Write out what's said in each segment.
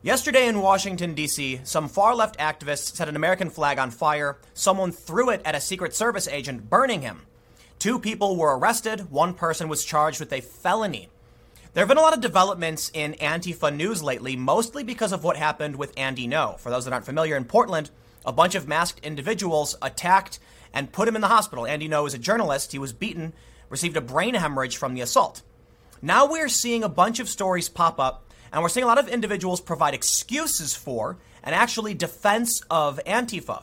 Yesterday in Washington, D.C., some far left activists set an American flag on fire. Someone threw it at a Secret Service agent, burning him. Two people were arrested. One person was charged with a felony. There have been a lot of developments in Antifa news lately, mostly because of what happened with Andy Ngo. For those that aren't familiar, in Portland, a bunch of masked individuals attacked and put him in the hospital. Andy Ngo is a journalist. He was beaten, received a brain hemorrhage from the assault. Now we're seeing a bunch of stories pop up and we're seeing a lot of individuals provide excuses for and actually defense of Antifa.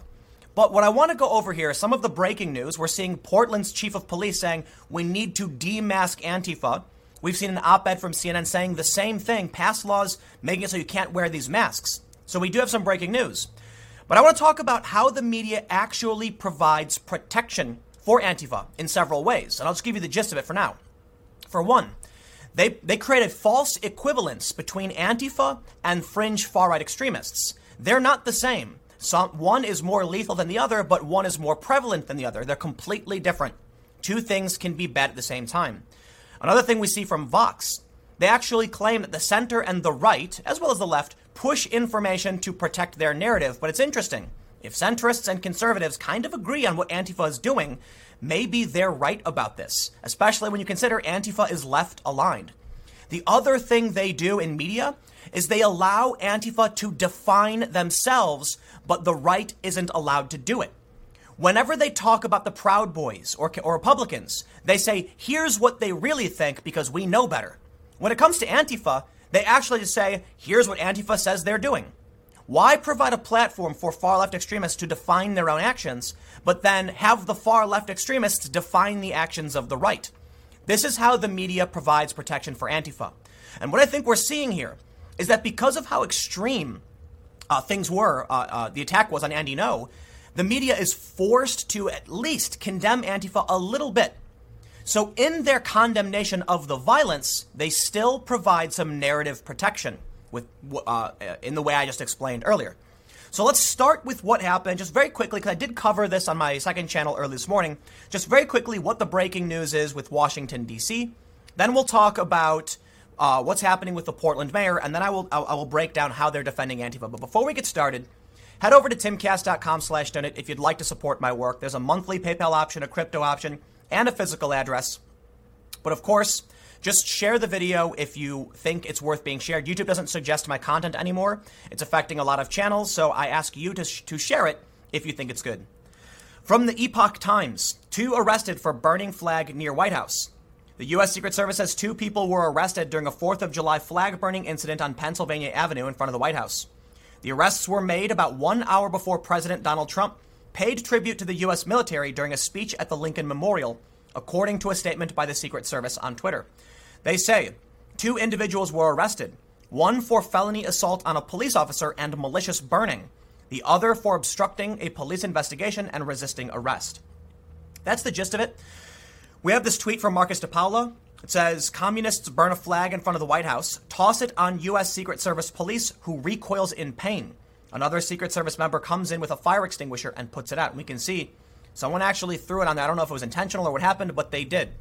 But what I want to go over here is some of the breaking news. We're seeing Portland's chief of police saying we need to demask Antifa. We've seen an op ed from CNN saying the same thing pass laws making it so you can't wear these masks. So we do have some breaking news. But I want to talk about how the media actually provides protection for Antifa in several ways. And I'll just give you the gist of it for now. For one, they, they created false equivalence between Antifa and fringe far right extremists. They're not the same. Some, one is more lethal than the other, but one is more prevalent than the other. They're completely different. Two things can be bad at the same time. Another thing we see from Vox, they actually claim that the center and the right, as well as the left, push information to protect their narrative. But it's interesting. If centrists and conservatives kind of agree on what Antifa is doing, maybe they're right about this, especially when you consider Antifa is left aligned. The other thing they do in media is they allow Antifa to define themselves, but the right isn't allowed to do it. Whenever they talk about the Proud Boys or, or Republicans, they say, here's what they really think because we know better. When it comes to Antifa, they actually just say, here's what Antifa says they're doing. Why provide a platform for far left extremists to define their own actions, but then have the far left extremists define the actions of the right? This is how the media provides protection for Antifa. And what I think we're seeing here is that because of how extreme uh, things were, uh, uh, the attack was on Andy Ngo, the media is forced to at least condemn Antifa a little bit. So, in their condemnation of the violence, they still provide some narrative protection with uh, in the way I just explained earlier. So let's start with what happened just very quickly, because I did cover this on my second channel early this morning. Just very quickly, what the breaking news is with Washington, D.C. Then we'll talk about uh, what's happening with the Portland mayor, and then I will, I will break down how they're defending Antifa. But before we get started, head over to timcast.com slash donate if you'd like to support my work. There's a monthly PayPal option, a crypto option, and a physical address. But of course, just share the video if you think it's worth being shared. YouTube doesn't suggest my content anymore. It's affecting a lot of channels, so I ask you to, sh- to share it if you think it's good. From the Epoch Times, two arrested for burning flag near White House. The U.S. Secret Service says two people were arrested during a 4th of July flag burning incident on Pennsylvania Avenue in front of the White House. The arrests were made about one hour before President Donald Trump paid tribute to the U.S. military during a speech at the Lincoln Memorial, according to a statement by the Secret Service on Twitter. They say two individuals were arrested one for felony assault on a police officer and malicious burning, the other for obstructing a police investigation and resisting arrest. That's the gist of it. We have this tweet from Marcus DiPaola. It says Communists burn a flag in front of the White House, toss it on U.S. Secret Service police who recoils in pain. Another Secret Service member comes in with a fire extinguisher and puts it out. We can see someone actually threw it on there. I don't know if it was intentional or what happened, but they did.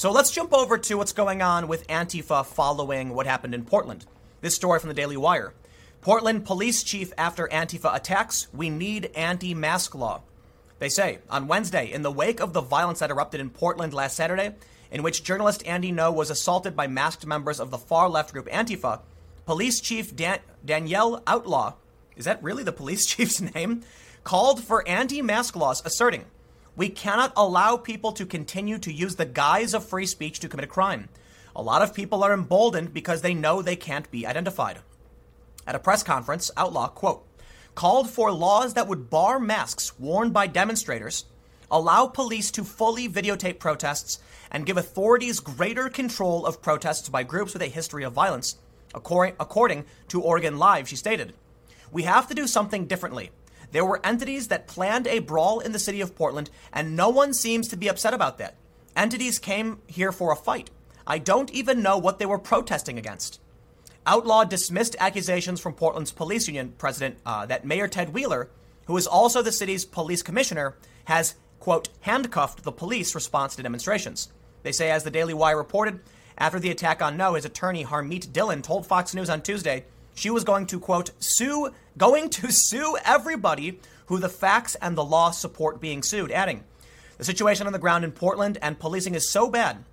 So let's jump over to what's going on with Antifa following what happened in Portland. This story from the Daily Wire. Portland police chief after Antifa attacks, we need anti mask law. They say on Wednesday, in the wake of the violence that erupted in Portland last Saturday, in which journalist Andy Ngo was assaulted by masked members of the far left group Antifa, police chief Dan- Danielle Outlaw, is that really the police chief's name? Called for anti mask laws, asserting we cannot allow people to continue to use the guise of free speech to commit a crime. A lot of people are emboldened because they know they can't be identified. At a press conference, Outlaw, quote, called for laws that would bar masks worn by demonstrators, allow police to fully videotape protests, and give authorities greater control of protests by groups with a history of violence. According, according to Oregon Live, she stated, We have to do something differently. There were entities that planned a brawl in the city of Portland, and no one seems to be upset about that. Entities came here for a fight. I don't even know what they were protesting against. Outlaw dismissed accusations from Portland's police union president uh, that Mayor Ted Wheeler, who is also the city's police commissioner, has, quote, handcuffed the police response to demonstrations. They say, as the Daily Wire reported, after the attack on Ngo, his attorney Harmeet Dillon told Fox News on Tuesday she was going to quote sue going to sue everybody who the facts and the law support being sued, adding, "The situation on the ground in Portland and policing is so bad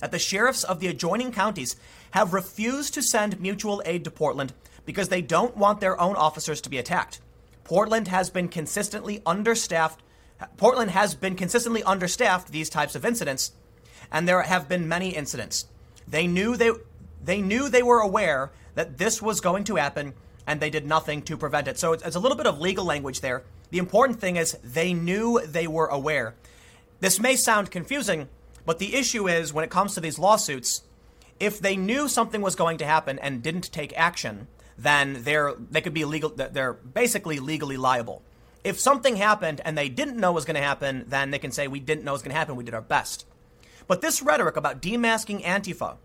that the sheriffs of the adjoining counties have refused to send mutual aid to Portland because they don't want their own officers to be attacked. Portland has been consistently understaffed. Portland has been consistently understaffed these types of incidents, and there have been many incidents. They knew they they knew they were aware that this was going to happen, and they did nothing to prevent it. So it's, it's a little bit of legal language there. The important thing is they knew they were aware. This may sound confusing, but the issue is when it comes to these lawsuits, if they knew something was going to happen and didn't take action, then they're they could be legal. They're basically legally liable. If something happened and they didn't know was going to happen, then they can say we didn't know was going to happen. We did our best. But this rhetoric about demasking Antifa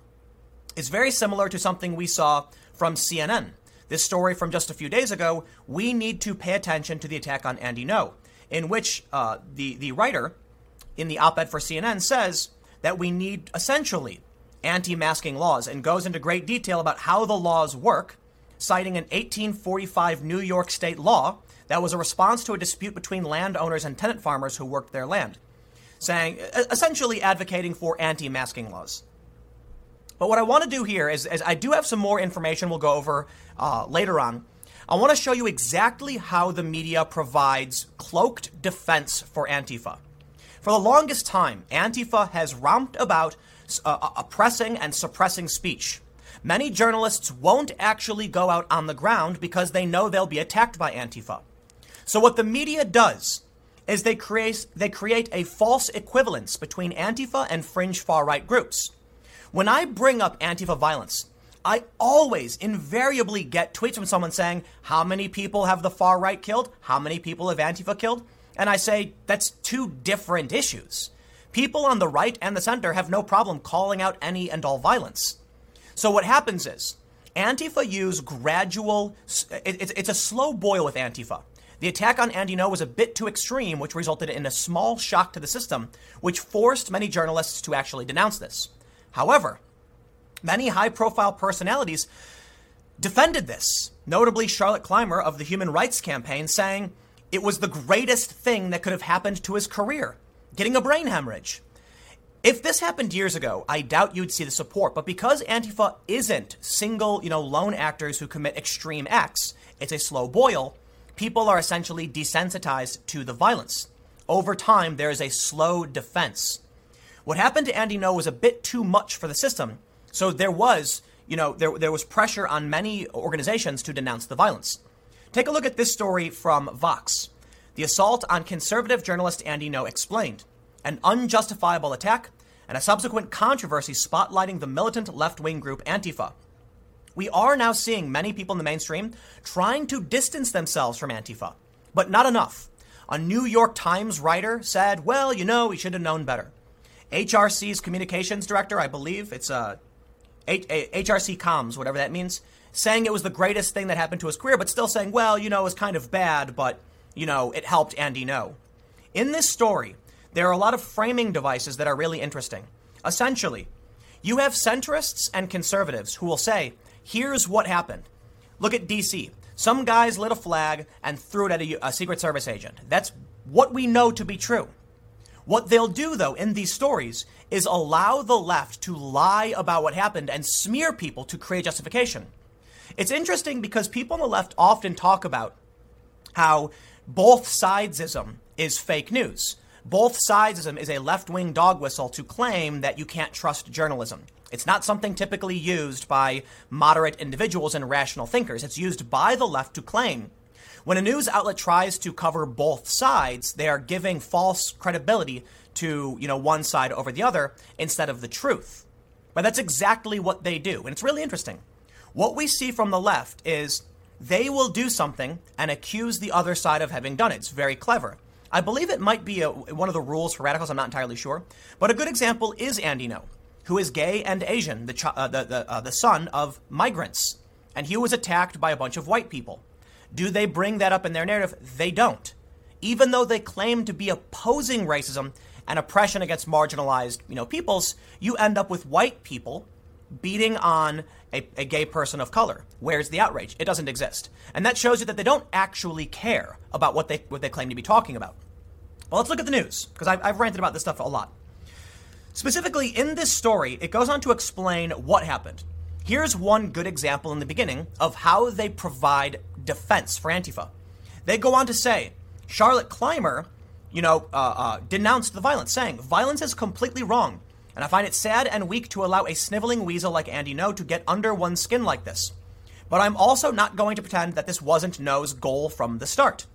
is very similar to something we saw from CNN. This story from just a few days ago. We need to pay attention to the attack on Andy Ngo, in which uh, the the writer in the op-ed for CNN says that we need essentially anti-masking laws and goes into great detail about how the laws work citing an 1845 New York state law that was a response to a dispute between landowners and tenant farmers who worked their land, saying essentially advocating for anti-masking laws. But what I want to do here is, is I do have some more information we'll go over uh, later on. I want to show you exactly how the media provides cloaked defense for Antifa. For the longest time, Antifa has romped about uh, oppressing and suppressing speech. Many journalists won't actually go out on the ground because they know they'll be attacked by Antifa. So what the media does is they create they create a false equivalence between Antifa and fringe far right groups. When I bring up Antifa violence, I always invariably get tweets from someone saying, How many people have the far right killed? How many people have Antifa killed? And I say, That's two different issues. People on the right and the center have no problem calling out any and all violence. So what happens is Antifa use gradual, it, it's a slow boil with Antifa. The attack on Andy Ngo was a bit too extreme, which resulted in a small shock to the system, which forced many journalists to actually denounce this. However, many high profile personalities defended this, notably Charlotte Clymer of the Human Rights Campaign, saying it was the greatest thing that could have happened to his career getting a brain hemorrhage. If this happened years ago, I doubt you'd see the support. But because Antifa isn't single, you know, lone actors who commit extreme acts, it's a slow boil. People are essentially desensitized to the violence. Over time, there is a slow defense. What happened to Andy Ngo was a bit too much for the system. So there was, you know, there, there was pressure on many organizations to denounce the violence. Take a look at this story from Vox. The assault on conservative journalist Andy Ngo explained an unjustifiable attack, and a subsequent controversy spotlighting the militant left wing group Antifa. We are now seeing many people in the mainstream trying to distance themselves from Antifa, but not enough. A New York Times writer said, well, you know, we should have known better. HRC's communications director, I believe, it's uh, HRC Comms, whatever that means, saying it was the greatest thing that happened to his career, but still saying, well, you know, it was kind of bad, but, you know, it helped Andy Ngo. In this story, there are a lot of framing devices that are really interesting. Essentially, you have centrists and conservatives who will say, here's what happened. Look at DC. Some guys lit a flag and threw it at a, a Secret Service agent. That's what we know to be true. What they'll do, though, in these stories is allow the left to lie about what happened and smear people to create justification. It's interesting because people on the left often talk about how both sidesism is fake news. Both sidesism is a left wing dog whistle to claim that you can't trust journalism. It's not something typically used by moderate individuals and rational thinkers. It's used by the left to claim. When a news outlet tries to cover both sides, they are giving false credibility to, you know, one side over the other instead of the truth. But that's exactly what they do. And it's really interesting. What we see from the left is they will do something and accuse the other side of having done it. It's very clever. I believe it might be a, one of the rules for radicals. I'm not entirely sure. But a good example is Andy Ngo, who is gay and Asian, the, uh, the, the, uh, the son of migrants. And he was attacked by a bunch of white people. Do they bring that up in their narrative? They don't. Even though they claim to be opposing racism and oppression against marginalized, you know, peoples, you end up with white people beating on a, a gay person of color. Where's the outrage? It doesn't exist. And that shows you that they don't actually care about what they, what they claim to be talking about. Well, let's look at the news, because I've, I've ranted about this stuff a lot. Specifically, in this story, it goes on to explain what happened. Here's one good example in the beginning of how they provide defense for Antifa. They go on to say Charlotte Clymer, you know, uh, uh, denounced the violence, saying, Violence is completely wrong, and I find it sad and weak to allow a sniveling weasel like Andy Ngo to get under one's skin like this. But I'm also not going to pretend that this wasn't Ngo's goal from the start.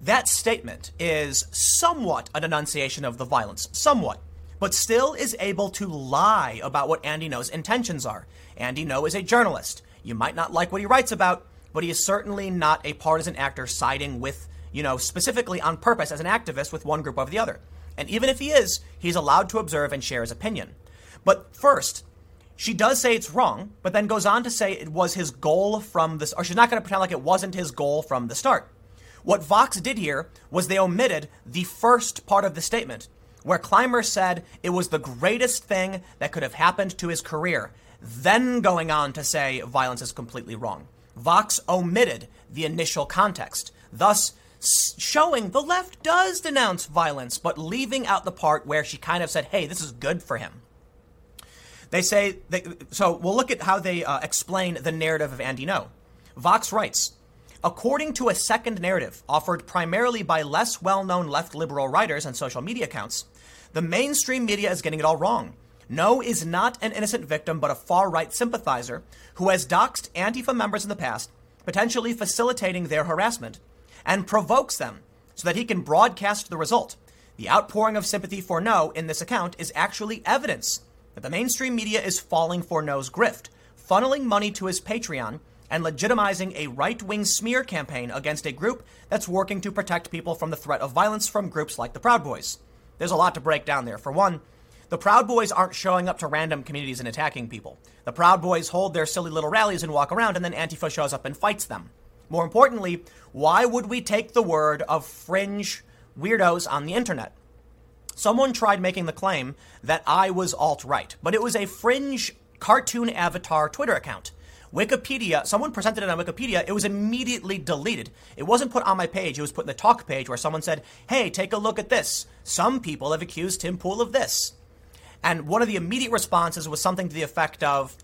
That statement is somewhat a denunciation of the violence, somewhat, but still is able to lie about what Andy Ngo's intentions are. Andy Ngo is a journalist. You might not like what he writes about, but he is certainly not a partisan actor siding with, you know, specifically on purpose as an activist with one group over the other. And even if he is, he's allowed to observe and share his opinion. But first, she does say it's wrong, but then goes on to say it was his goal from this, or she's not going to pretend like it wasn't his goal from the start. What Vox did here was they omitted the first part of the statement, where Clymer said it was the greatest thing that could have happened to his career, then going on to say violence is completely wrong. Vox omitted the initial context, thus showing the left does denounce violence, but leaving out the part where she kind of said, hey, this is good for him. They say, they, so we'll look at how they uh, explain the narrative of Andy Ngo. Vox writes, According to a second narrative offered primarily by less well known left liberal writers and social media accounts, the mainstream media is getting it all wrong. Ngo is not an innocent victim, but a far right sympathizer who has doxed Antifa members in the past, potentially facilitating their harassment, and provokes them so that he can broadcast the result. The outpouring of sympathy for Ngo in this account is actually evidence that the mainstream media is falling for Ngo's grift, funneling money to his Patreon and legitimizing a right wing smear campaign against a group that's working to protect people from the threat of violence from groups like the Proud Boys. There's a lot to break down there. For one, the Proud Boys aren't showing up to random communities and attacking people. The Proud Boys hold their silly little rallies and walk around, and then Antifa shows up and fights them. More importantly, why would we take the word of fringe weirdos on the internet? Someone tried making the claim that I was alt right, but it was a fringe cartoon avatar Twitter account. Wikipedia, someone presented it on Wikipedia, it was immediately deleted. It wasn't put on my page, it was put in the talk page where someone said, hey, take a look at this. Some people have accused Tim Pool of this. And one of the immediate responses was something to the effect of,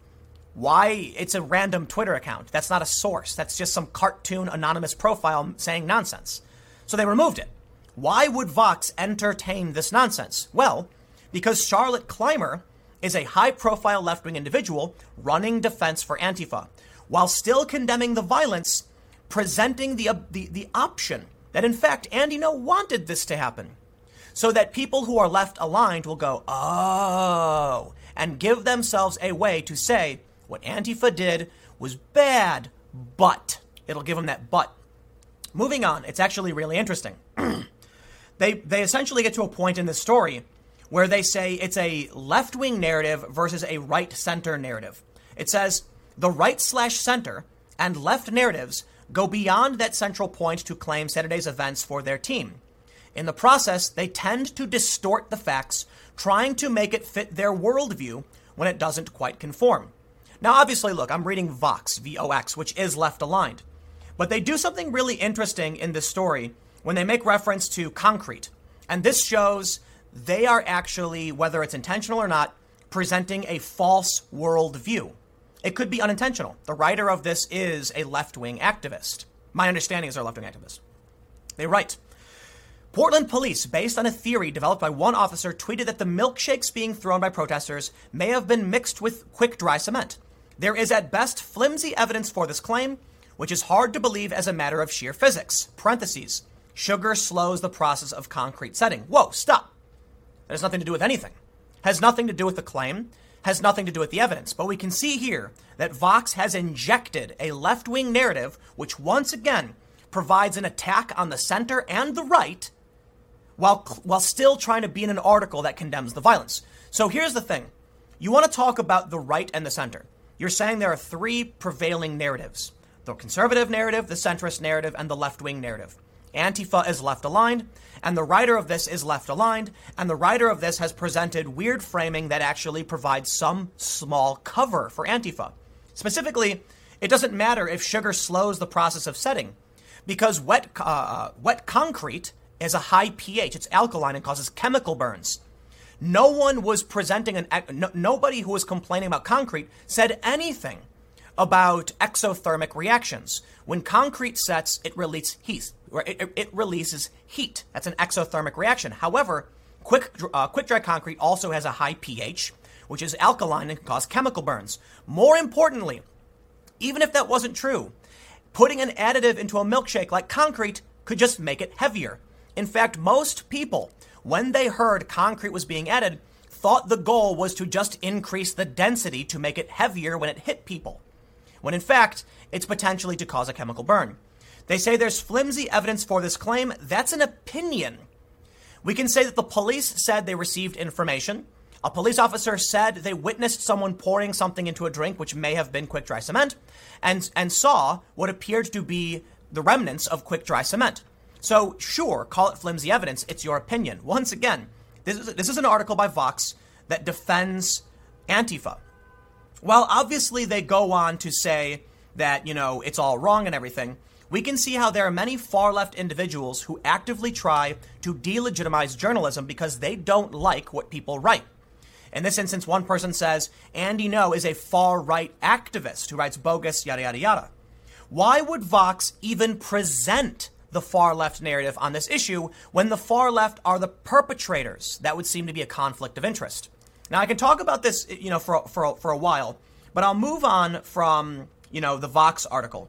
why it's a random Twitter account. That's not a source. That's just some cartoon anonymous profile saying nonsense. So they removed it. Why would Vox entertain this nonsense? Well, because Charlotte Clymer is a high profile left wing individual running defense for Antifa, while still condemning the violence, presenting the, uh, the, the option that in fact Andy Ngo wanted this to happen so that people who are left aligned will go, oh, and give themselves a way to say what Antifa did was bad, but it'll give them that but. Moving on, it's actually really interesting. they, they essentially get to a point in the story where they say it's a left wing narrative versus a right center narrative. It says the right slash center and left narratives go beyond that central point to claim Saturday's events for their team. In the process, they tend to distort the facts, trying to make it fit their worldview when it doesn't quite conform. Now, obviously, look, I'm reading Vox, V O X, which is left aligned. But they do something really interesting in this story when they make reference to concrete. And this shows they are actually, whether it's intentional or not, presenting a false worldview. It could be unintentional. The writer of this is a left wing activist. My understanding is they're left wing activists. They write Portland police, based on a theory developed by one officer, tweeted that the milkshakes being thrown by protesters may have been mixed with quick dry cement. There is at best flimsy evidence for this claim, which is hard to believe as a matter of sheer physics. Parentheses. Sugar slows the process of concrete setting. Whoa, stop. That has nothing to do with anything. Has nothing to do with the claim, has nothing to do with the evidence. But we can see here that Vox has injected a left wing narrative, which once again provides an attack on the center and the right while, while still trying to be in an article that condemns the violence. So here's the thing you want to talk about the right and the center. You're saying there are three prevailing narratives the conservative narrative, the centrist narrative, and the left wing narrative. Antifa is left aligned, and the writer of this is left aligned, and the writer of this has presented weird framing that actually provides some small cover for Antifa, Specifically, it doesn't matter if sugar slows the process of setting, because wet, uh, wet concrete is a high pH. It's alkaline and causes chemical burns. No one was presenting an, no, nobody who was complaining about concrete said anything about exothermic reactions. When concrete sets, it releases heat. It, it, releases heat. That's an exothermic reaction. However, quick, uh, quick dry concrete also has a high pH, which is alkaline and can cause chemical burns. More importantly, even if that wasn't true, putting an additive into a milkshake like concrete could just make it heavier. In fact, most people, when they heard concrete was being added, thought the goal was to just increase the density to make it heavier when it hit people. When in fact, it's potentially to cause a chemical burn. They say there's flimsy evidence for this claim. That's an opinion. We can say that the police said they received information. A police officer said they witnessed someone pouring something into a drink, which may have been quick dry cement, and, and saw what appeared to be the remnants of quick dry cement. So, sure, call it flimsy evidence. It's your opinion. Once again, this is, this is an article by Vox that defends Antifa. Well, obviously, they go on to say that, you know, it's all wrong and everything. We can see how there are many far left individuals who actively try to delegitimize journalism because they don't like what people write. In this instance, one person says Andy Ngo is a far right activist who writes bogus, yada, yada, yada. Why would Vox even present the far left narrative on this issue when the far left are the perpetrators? That would seem to be a conflict of interest. Now, I can talk about this, you know, for, for, for a while, but I'll move on from, you know, the Vox article.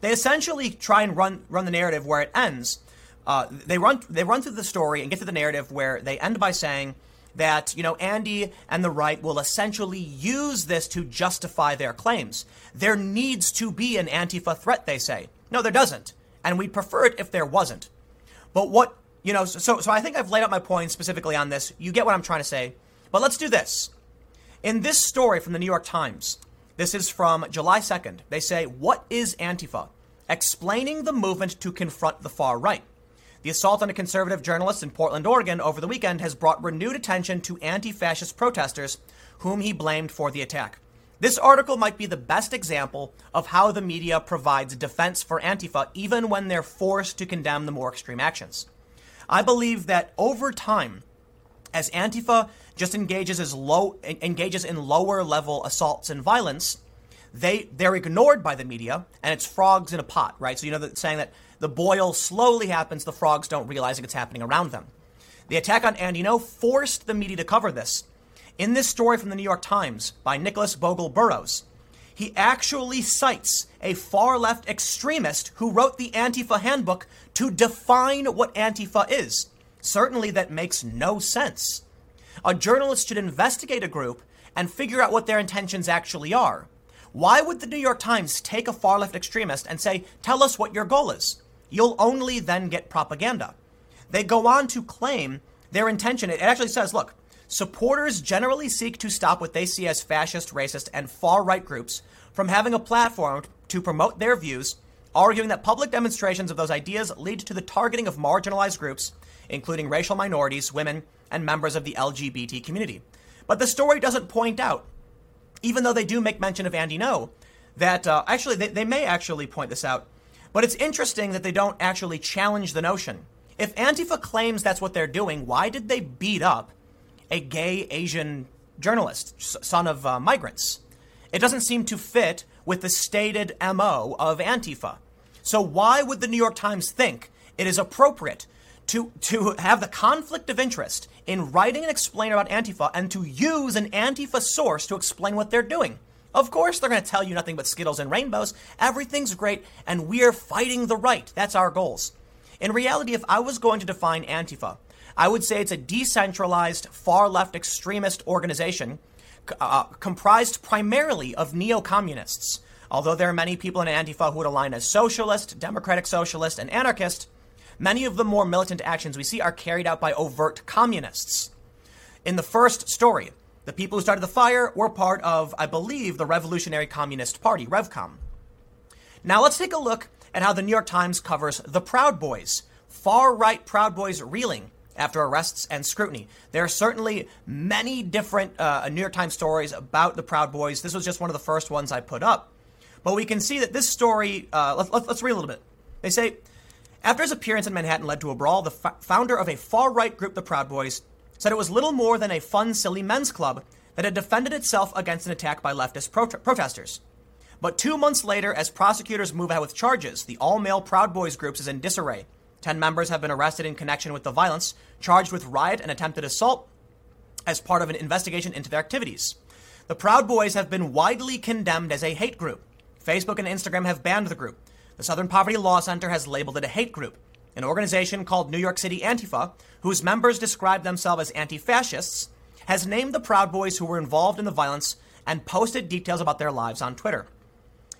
They essentially try and run, run the narrative where it ends. Uh, they run they run through the story and get to the narrative where they end by saying that, you know, Andy and the right will essentially use this to justify their claims. There needs to be an Antifa threat, they say. No, there doesn't. And we'd prefer it if there wasn't. But what, you know, so, so I think I've laid out my point specifically on this. You get what I'm trying to say. But let's do this. In this story from the New York Times, this is from July 2nd, they say, What is Antifa? Explaining the movement to confront the far right. The assault on a conservative journalist in Portland, Oregon over the weekend has brought renewed attention to anti fascist protesters, whom he blamed for the attack. This article might be the best example of how the media provides defense for Antifa even when they're forced to condemn the more extreme actions. I believe that over time, as Antifa just engages as low engages in lower level assaults and violence, they they're ignored by the media and it's frogs in a pot, right? So you know saying that the boil slowly happens, the frogs don't realize it's happening around them. The attack on Andy Ngo forced the media to cover this. In this story from the New York Times by Nicholas Bogel-Burroughs, he actually cites a far left extremist who wrote the Antifa handbook to define what Antifa is. Certainly, that makes no sense. A journalist should investigate a group and figure out what their intentions actually are. Why would the New York Times take a far left extremist and say, tell us what your goal is? You'll only then get propaganda. They go on to claim their intention. It actually says, look, supporters generally seek to stop what they see as fascist, racist, and far right groups from having a platform to promote their views, arguing that public demonstrations of those ideas lead to the targeting of marginalized groups, including racial minorities, women, and members of the LGBT community. But the story doesn't point out, even though they do make mention of Andy Ngo, that uh, actually they, they may actually point this out but it's interesting that they don't actually challenge the notion. If Antifa claims that's what they're doing, why did they beat up a gay Asian journalist, son of uh, migrants? It doesn't seem to fit with the stated MO of Antifa. So why would the New York Times think it is appropriate to, to have the conflict of interest in writing and explain about Antifa and to use an Antifa source to explain what they're doing? Of course, they're going to tell you nothing but Skittles and rainbows. Everything's great, and we're fighting the right. That's our goals. In reality, if I was going to define Antifa, I would say it's a decentralized, far left extremist organization uh, comprised primarily of neo communists. Although there are many people in Antifa who would align as socialist, democratic socialist, and anarchist, many of the more militant actions we see are carried out by overt communists. In the first story, the people who started the fire were part of, I believe, the Revolutionary Communist Party, Revcom. Now let's take a look at how the New York Times covers the Proud Boys. Far right Proud Boys reeling after arrests and scrutiny. There are certainly many different uh, New York Times stories about the Proud Boys. This was just one of the first ones I put up. But we can see that this story, uh, let, let, let's read a little bit. They say, after his appearance in Manhattan led to a brawl, the f- founder of a far right group, the Proud Boys, said it was little more than a fun, silly men's club that had defended itself against an attack by leftist pro- protesters. But two months later, as prosecutors move ahead with charges, the all male Proud Boys group is in disarray. Ten members have been arrested in connection with the violence, charged with riot and attempted assault as part of an investigation into their activities. The Proud Boys have been widely condemned as a hate group. Facebook and Instagram have banned the group. The Southern Poverty Law Center has labeled it a hate group. An organization called New York City Antifa, whose members describe themselves as anti fascists, has named the Proud Boys who were involved in the violence and posted details about their lives on Twitter.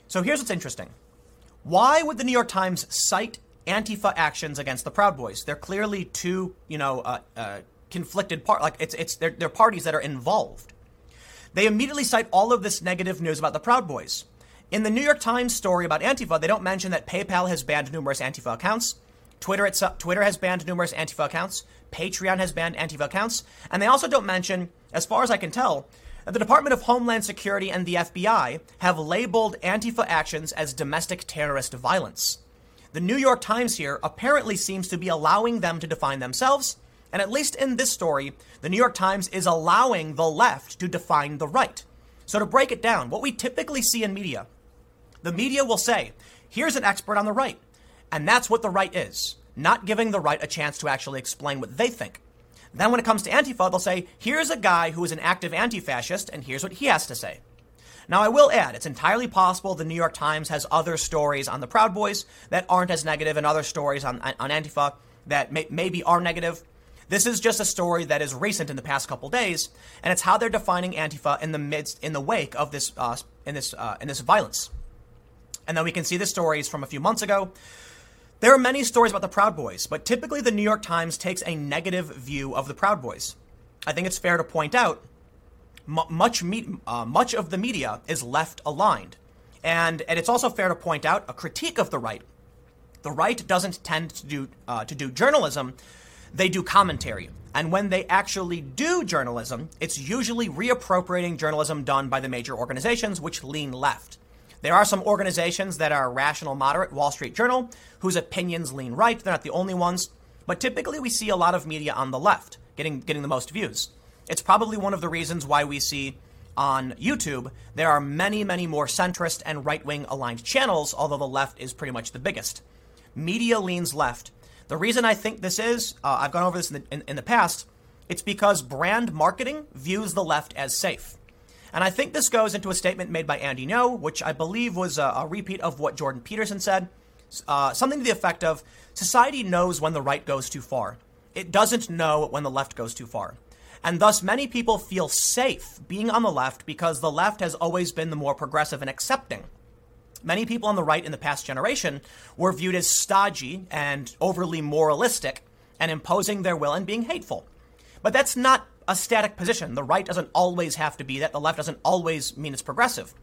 So here's what's interesting. Why would the New York Times cite Antifa actions against the Proud Boys? They're clearly two, you know, uh, uh, conflicted part. Like it's it's they're, they're parties that are involved. They immediately cite all of this negative news about the Proud Boys. In the New York Times story about Antifa, they don't mention that PayPal has banned numerous Antifa accounts. Twitter itself, Twitter has banned numerous Antifa accounts. Patreon has banned Antifa accounts, and they also don't mention, as far as I can tell, that the Department of Homeland Security and the FBI have labeled Antifa actions as domestic terrorist violence. The New York Times here apparently seems to be allowing them to define themselves, and at least in this story, the New York Times is allowing the left to define the right. So to break it down, what we typically see in media, the media will say, here's an expert on the right. And that's what the right is, not giving the right a chance to actually explain what they think. Then when it comes to Antifa, they'll say, here's a guy who is an active anti fascist, and here's what he has to say. Now, I will add, it's entirely possible the New York Times has other stories on the Proud Boys that aren't as negative and other stories on, on Antifa that may, maybe are negative. This is just a story that is recent in the past couple days, and it's how they're defining Antifa in the midst, in the wake of this, uh, in this, uh, in this violence. And then we can see the stories from a few months ago there are many stories about the Proud Boys, but typically the New York Times takes a negative view of the Proud Boys. I think it's fair to point out much, me- uh, much of the media is left aligned. And, and it's also fair to point out a critique of the right. The right doesn't tend to do, uh, to do journalism, they do commentary. And when they actually do journalism, it's usually reappropriating journalism done by the major organizations which lean left. There are some organizations that are rational moderate, Wall Street Journal, whose opinions lean right. They're not the only ones, but typically we see a lot of media on the left getting getting the most views. It's probably one of the reasons why we see on YouTube there are many, many more centrist and right-wing aligned channels, although the left is pretty much the biggest. Media leans left. The reason I think this is, uh, I've gone over this in the, in, in the past, it's because brand marketing views the left as safe. And I think this goes into a statement made by Andy Ngo, which I believe was a, a repeat of what Jordan Peterson said. Uh, something to the effect of society knows when the right goes too far. It doesn't know when the left goes too far. And thus, many people feel safe being on the left because the left has always been the more progressive and accepting. Many people on the right in the past generation were viewed as stodgy and overly moralistic and imposing their will and being hateful. But that's not a static position. The right doesn't always have to be that. The left doesn't always mean it's progressive.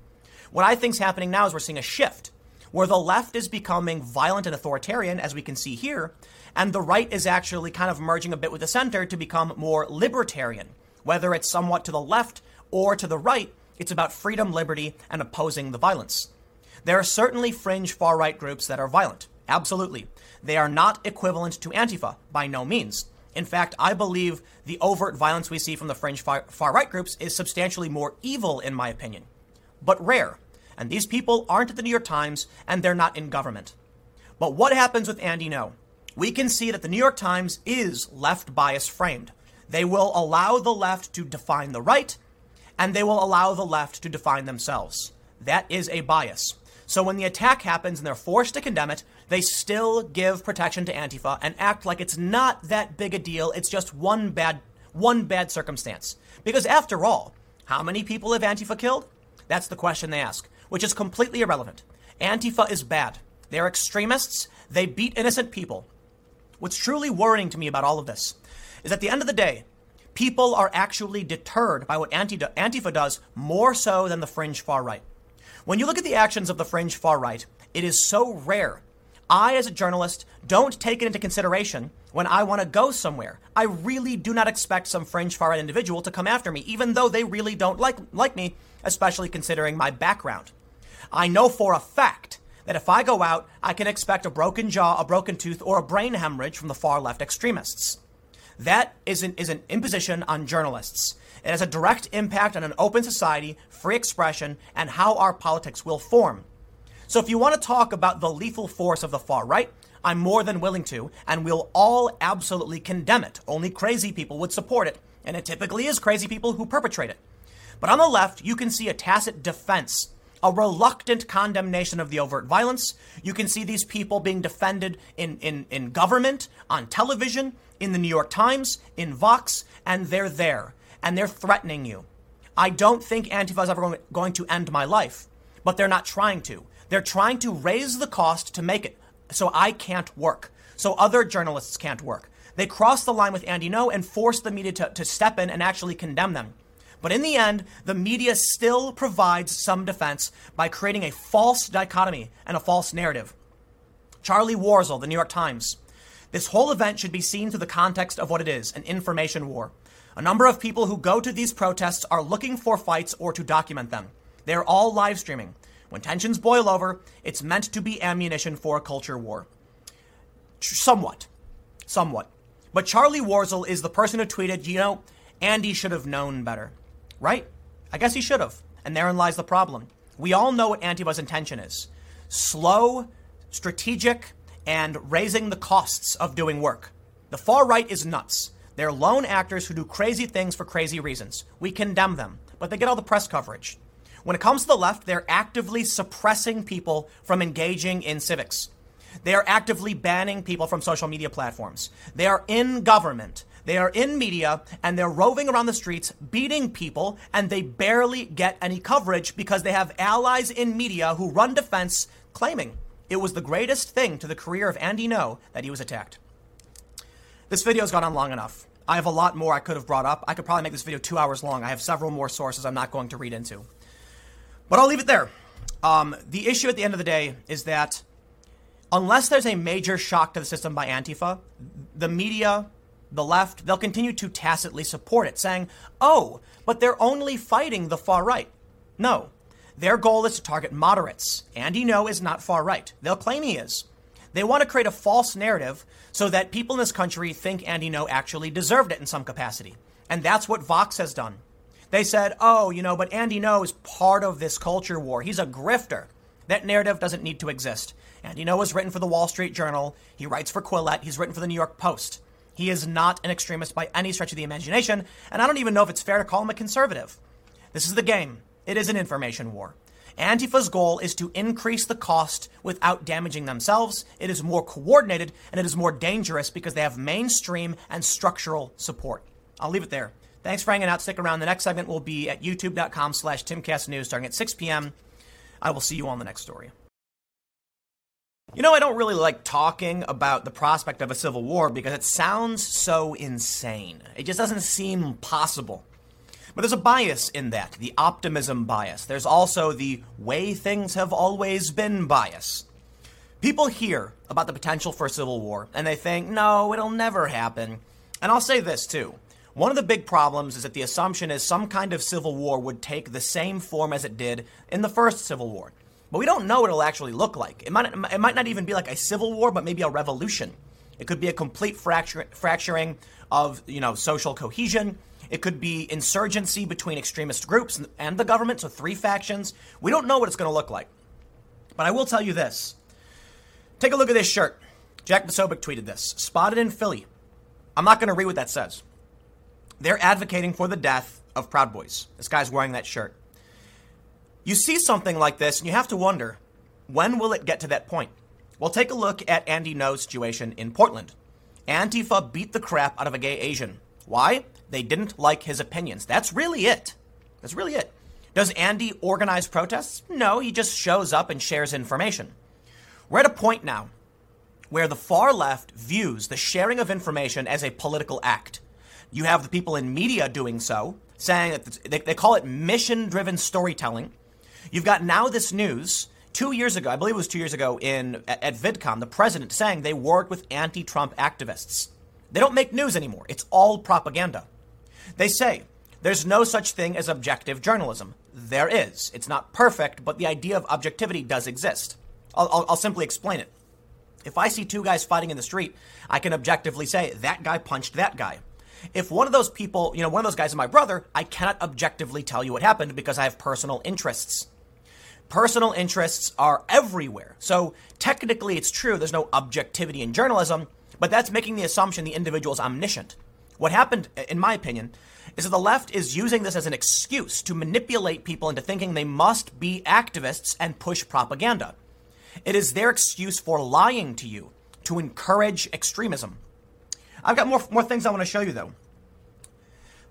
What I think is happening now is we're seeing a shift where the left is becoming violent and authoritarian, as we can see here, and the right is actually kind of merging a bit with the center to become more libertarian. Whether it's somewhat to the left or to the right, it's about freedom, liberty, and opposing the violence. There are certainly fringe far right groups that are violent. Absolutely. They are not equivalent to Antifa, by no means. In fact, I believe the overt violence we see from the fringe far, right groups is substantially more evil, in my opinion, but rare. And these people aren't at the New York Times and they're not in government. But what happens with Andy Ngo? We can see that the New York Times is left bias framed. They will allow the left to define the right, and they will allow the left to define themselves. That is a bias. So when the attack happens and they're forced to condemn it, they still give protection to Antifa and act like it's not that big a deal. It's just one bad one bad circumstance. Because after all, how many people have Antifa killed? That's the question they ask, which is completely irrelevant. Antifa is bad. They're extremists. They beat innocent people. What's truly worrying to me about all of this is at the end of the day, people are actually deterred by what Antifa does more so than the fringe far right. When you look at the actions of the fringe far right, it is so rare. I, as a journalist, don't take it into consideration when I want to go somewhere. I really do not expect some fringe far right individual to come after me, even though they really don't like, like me, especially considering my background. I know for a fact that if I go out, I can expect a broken jaw, a broken tooth, or a brain hemorrhage from the far left extremists. That is an, is an imposition on journalists. It has a direct impact on an open society, free expression, and how our politics will form. So if you want to talk about the lethal force of the far right, I'm more than willing to, and we'll all absolutely condemn it. Only crazy people would support it, and it typically is crazy people who perpetrate it. But on the left, you can see a tacit defense, a reluctant condemnation of the overt violence. You can see these people being defended in, in, in government, on television, in the New York Times, in Vox, and they're there, and they're threatening you. I don't think Antifa is ever going to end my life, but they're not trying to. They're trying to raise the cost to make it so I can't work, so other journalists can't work. They cross the line with Andy Ngo and force the media to, to step in and actually condemn them. But in the end, the media still provides some defense by creating a false dichotomy and a false narrative. Charlie Warzel, the New York Times. This whole event should be seen through the context of what it is an information war. A number of people who go to these protests are looking for fights or to document them. They are all live streaming. When tensions boil over, it's meant to be ammunition for a culture war. Somewhat. Somewhat. But Charlie Warzel is the person who tweeted, you know, Andy should have known better. Right? I guess he should have. And therein lies the problem. We all know what Antifa's intention is slow, strategic, and raising the costs of doing work. The far right is nuts. They're lone actors who do crazy things for crazy reasons. We condemn them, but they get all the press coverage. When it comes to the left, they're actively suppressing people from engaging in civics. They are actively banning people from social media platforms. They are in government. They are in media and they're roving around the streets beating people and they barely get any coverage because they have allies in media who run defense claiming it was the greatest thing to the career of Andy Ngo that he was attacked. This video's gone on long enough. I have a lot more I could have brought up. I could probably make this video two hours long. I have several more sources I'm not going to read into. But I'll leave it there. Um, the issue at the end of the day is that unless there's a major shock to the system by Antifa, the media, the left, they'll continue to tacitly support it, saying, oh, but they're only fighting the far right. No. Their goal is to target moderates. Andy Ngo is not far right. They'll claim he is. They want to create a false narrative so that people in this country think Andy Ngo actually deserved it in some capacity. And that's what Vox has done. They said, oh, you know, but Andy Ngo is part of this culture war. He's a grifter. That narrative doesn't need to exist. Andy Ngo has written for the Wall Street Journal. He writes for Quillette. He's written for the New York Post. He is not an extremist by any stretch of the imagination, and I don't even know if it's fair to call him a conservative. This is the game. It is an information war. Antifa's goal is to increase the cost without damaging themselves. It is more coordinated and it is more dangerous because they have mainstream and structural support. I'll leave it there. Thanks for hanging out. Stick around. The next segment will be at youtube.com slash timcastnews starting at 6 p.m. I will see you on the next story. You know, I don't really like talking about the prospect of a civil war because it sounds so insane. It just doesn't seem possible. But there's a bias in that, the optimism bias. There's also the way things have always been bias. People hear about the potential for a civil war and they think, no, it'll never happen. And I'll say this too. One of the big problems is that the assumption is some kind of civil war would take the same form as it did in the first civil war. But we don't know what it'll actually look like. It might, it might not even be like a civil war, but maybe a revolution. It could be a complete fracture, fracturing of you know social cohesion. It could be insurgency between extremist groups and the government, so three factions. We don't know what it's going to look like. But I will tell you this. Take a look at this shirt. Jack Posobiec tweeted this. Spotted in Philly. I'm not going to read what that says. They're advocating for the death of Proud Boys. This guy's wearing that shirt. You see something like this, and you have to wonder when will it get to that point? Well, take a look at Andy Ngo's situation in Portland. Antifa beat the crap out of a gay Asian. Why? They didn't like his opinions. That's really it. That's really it. Does Andy organize protests? No, he just shows up and shares information. We're at a point now where the far left views the sharing of information as a political act. You have the people in media doing so, saying that they, they call it mission driven storytelling. You've got now this news. Two years ago, I believe it was two years ago, in at, VidCon, the president saying they worked with anti-Trump activists. They don't make news anymore. It's all propaganda. They say there's no such thing as objective journalism. There is. It's not perfect, but the idea of objectivity does exist. I'll, I'll, I'll simply explain it. If I see two guys fighting in the street, I can objectively say that guy punched that guy. If one of those people, you know, one of those guys is my brother, I cannot objectively tell you what happened because I have personal interests. Personal interests are everywhere. So technically, it's true, there's no objectivity in journalism, but that's making the assumption the individual is omniscient. What happened, in my opinion, is that the left is using this as an excuse to manipulate people into thinking they must be activists and push propaganda. It is their excuse for lying to you to encourage extremism. I've got more, more things I want to show you though.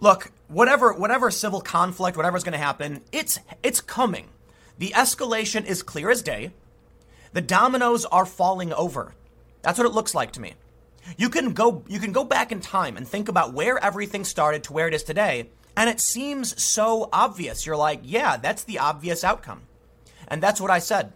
Look, whatever whatever civil conflict, whatever's going to happen, it's it's coming. The escalation is clear as day. The dominoes are falling over. That's what it looks like to me. You can go you can go back in time and think about where everything started to where it is today, and it seems so obvious. You're like, yeah, that's the obvious outcome. And that's what I said.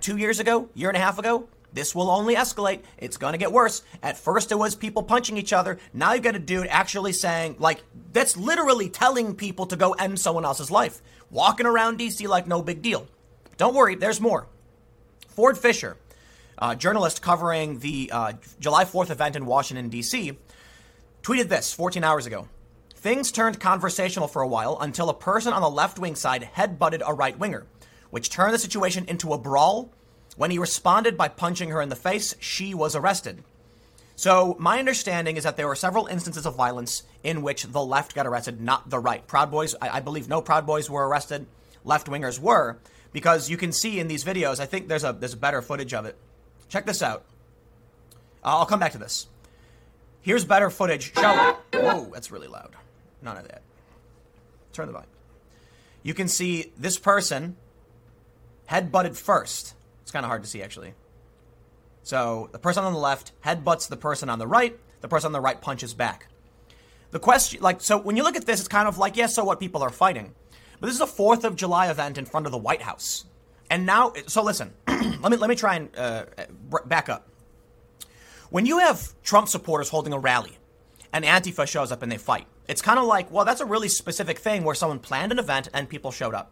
2 years ago, year and a half ago, this will only escalate. It's going to get worse. At first, it was people punching each other. Now you've got a dude actually saying, like, that's literally telling people to go end someone else's life. Walking around DC like no big deal. Don't worry, there's more. Ford Fischer, a journalist covering the uh, July 4th event in Washington, D.C., tweeted this 14 hours ago. Things turned conversational for a while until a person on the left wing side head-butted a right winger, which turned the situation into a brawl when he responded by punching her in the face, she was arrested. So, my understanding is that there were several instances of violence in which the left got arrested, not the right. Proud Boys, I, I believe no Proud Boys were arrested, left wingers were, because you can see in these videos, I think there's a, there's better footage of it. Check this out. Uh, I'll come back to this. Here's better footage. Show. Whoa, that's really loud. None of that. Turn the volume. You can see this person head butted first. It's kind of hard to see, actually. So the person on the left headbutts the person on the right. The person on the right punches back. The question, like, so when you look at this, it's kind of like, yes, yeah, so what people are fighting. But this is a 4th of July event in front of the White House. And now, so listen, let me, let me try and uh, back up. When you have Trump supporters holding a rally and Antifa shows up and they fight, it's kind of like, well, that's a really specific thing where someone planned an event and people showed up.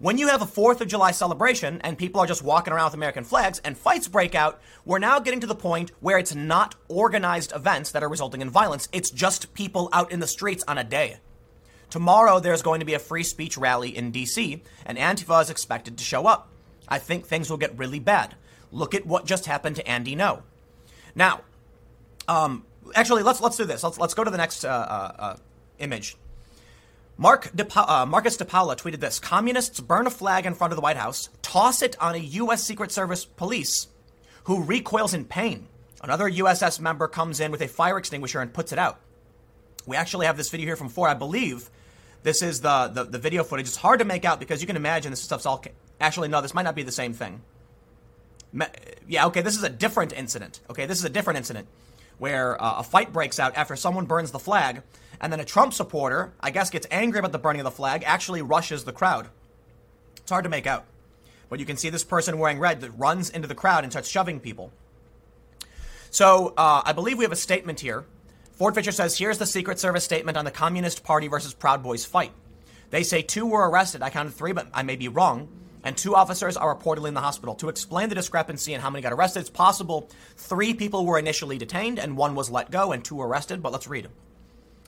When you have a 4th of July celebration and people are just walking around with American flags and fights break out, we're now getting to the point where it's not organized events that are resulting in violence. It's just people out in the streets on a day. Tomorrow, there's going to be a free speech rally in DC, and Antifa is expected to show up. I think things will get really bad. Look at what just happened to Andy Ngo. Now, um, actually, let's let's do this. Let's let's go to the next uh, uh, uh image. Mark De uh, Marcus DiPaola tweeted this Communists burn a flag in front of the White House, toss it on a U.S. Secret Service police who recoils in pain. Another USS member comes in with a fire extinguisher and puts it out. We actually have this video here from Ford. I believe this is the, the, the video footage. It's hard to make out because you can imagine this stuff's all. Actually, no, this might not be the same thing. Yeah, okay, this is a different incident. Okay, this is a different incident where uh, a fight breaks out after someone burns the flag and then a Trump supporter, I guess, gets angry about the burning of the flag, actually rushes the crowd. It's hard to make out. But you can see this person wearing red that runs into the crowd and starts shoving people. So uh, I believe we have a statement here. Ford Fischer says, here's the Secret Service statement on the Communist Party versus Proud Boys fight. They say two were arrested. I counted three, but I may be wrong. And two officers are reportedly in the hospital. To explain the discrepancy and how many got arrested, it's possible three people were initially detained and one was let go and two arrested. But let's read.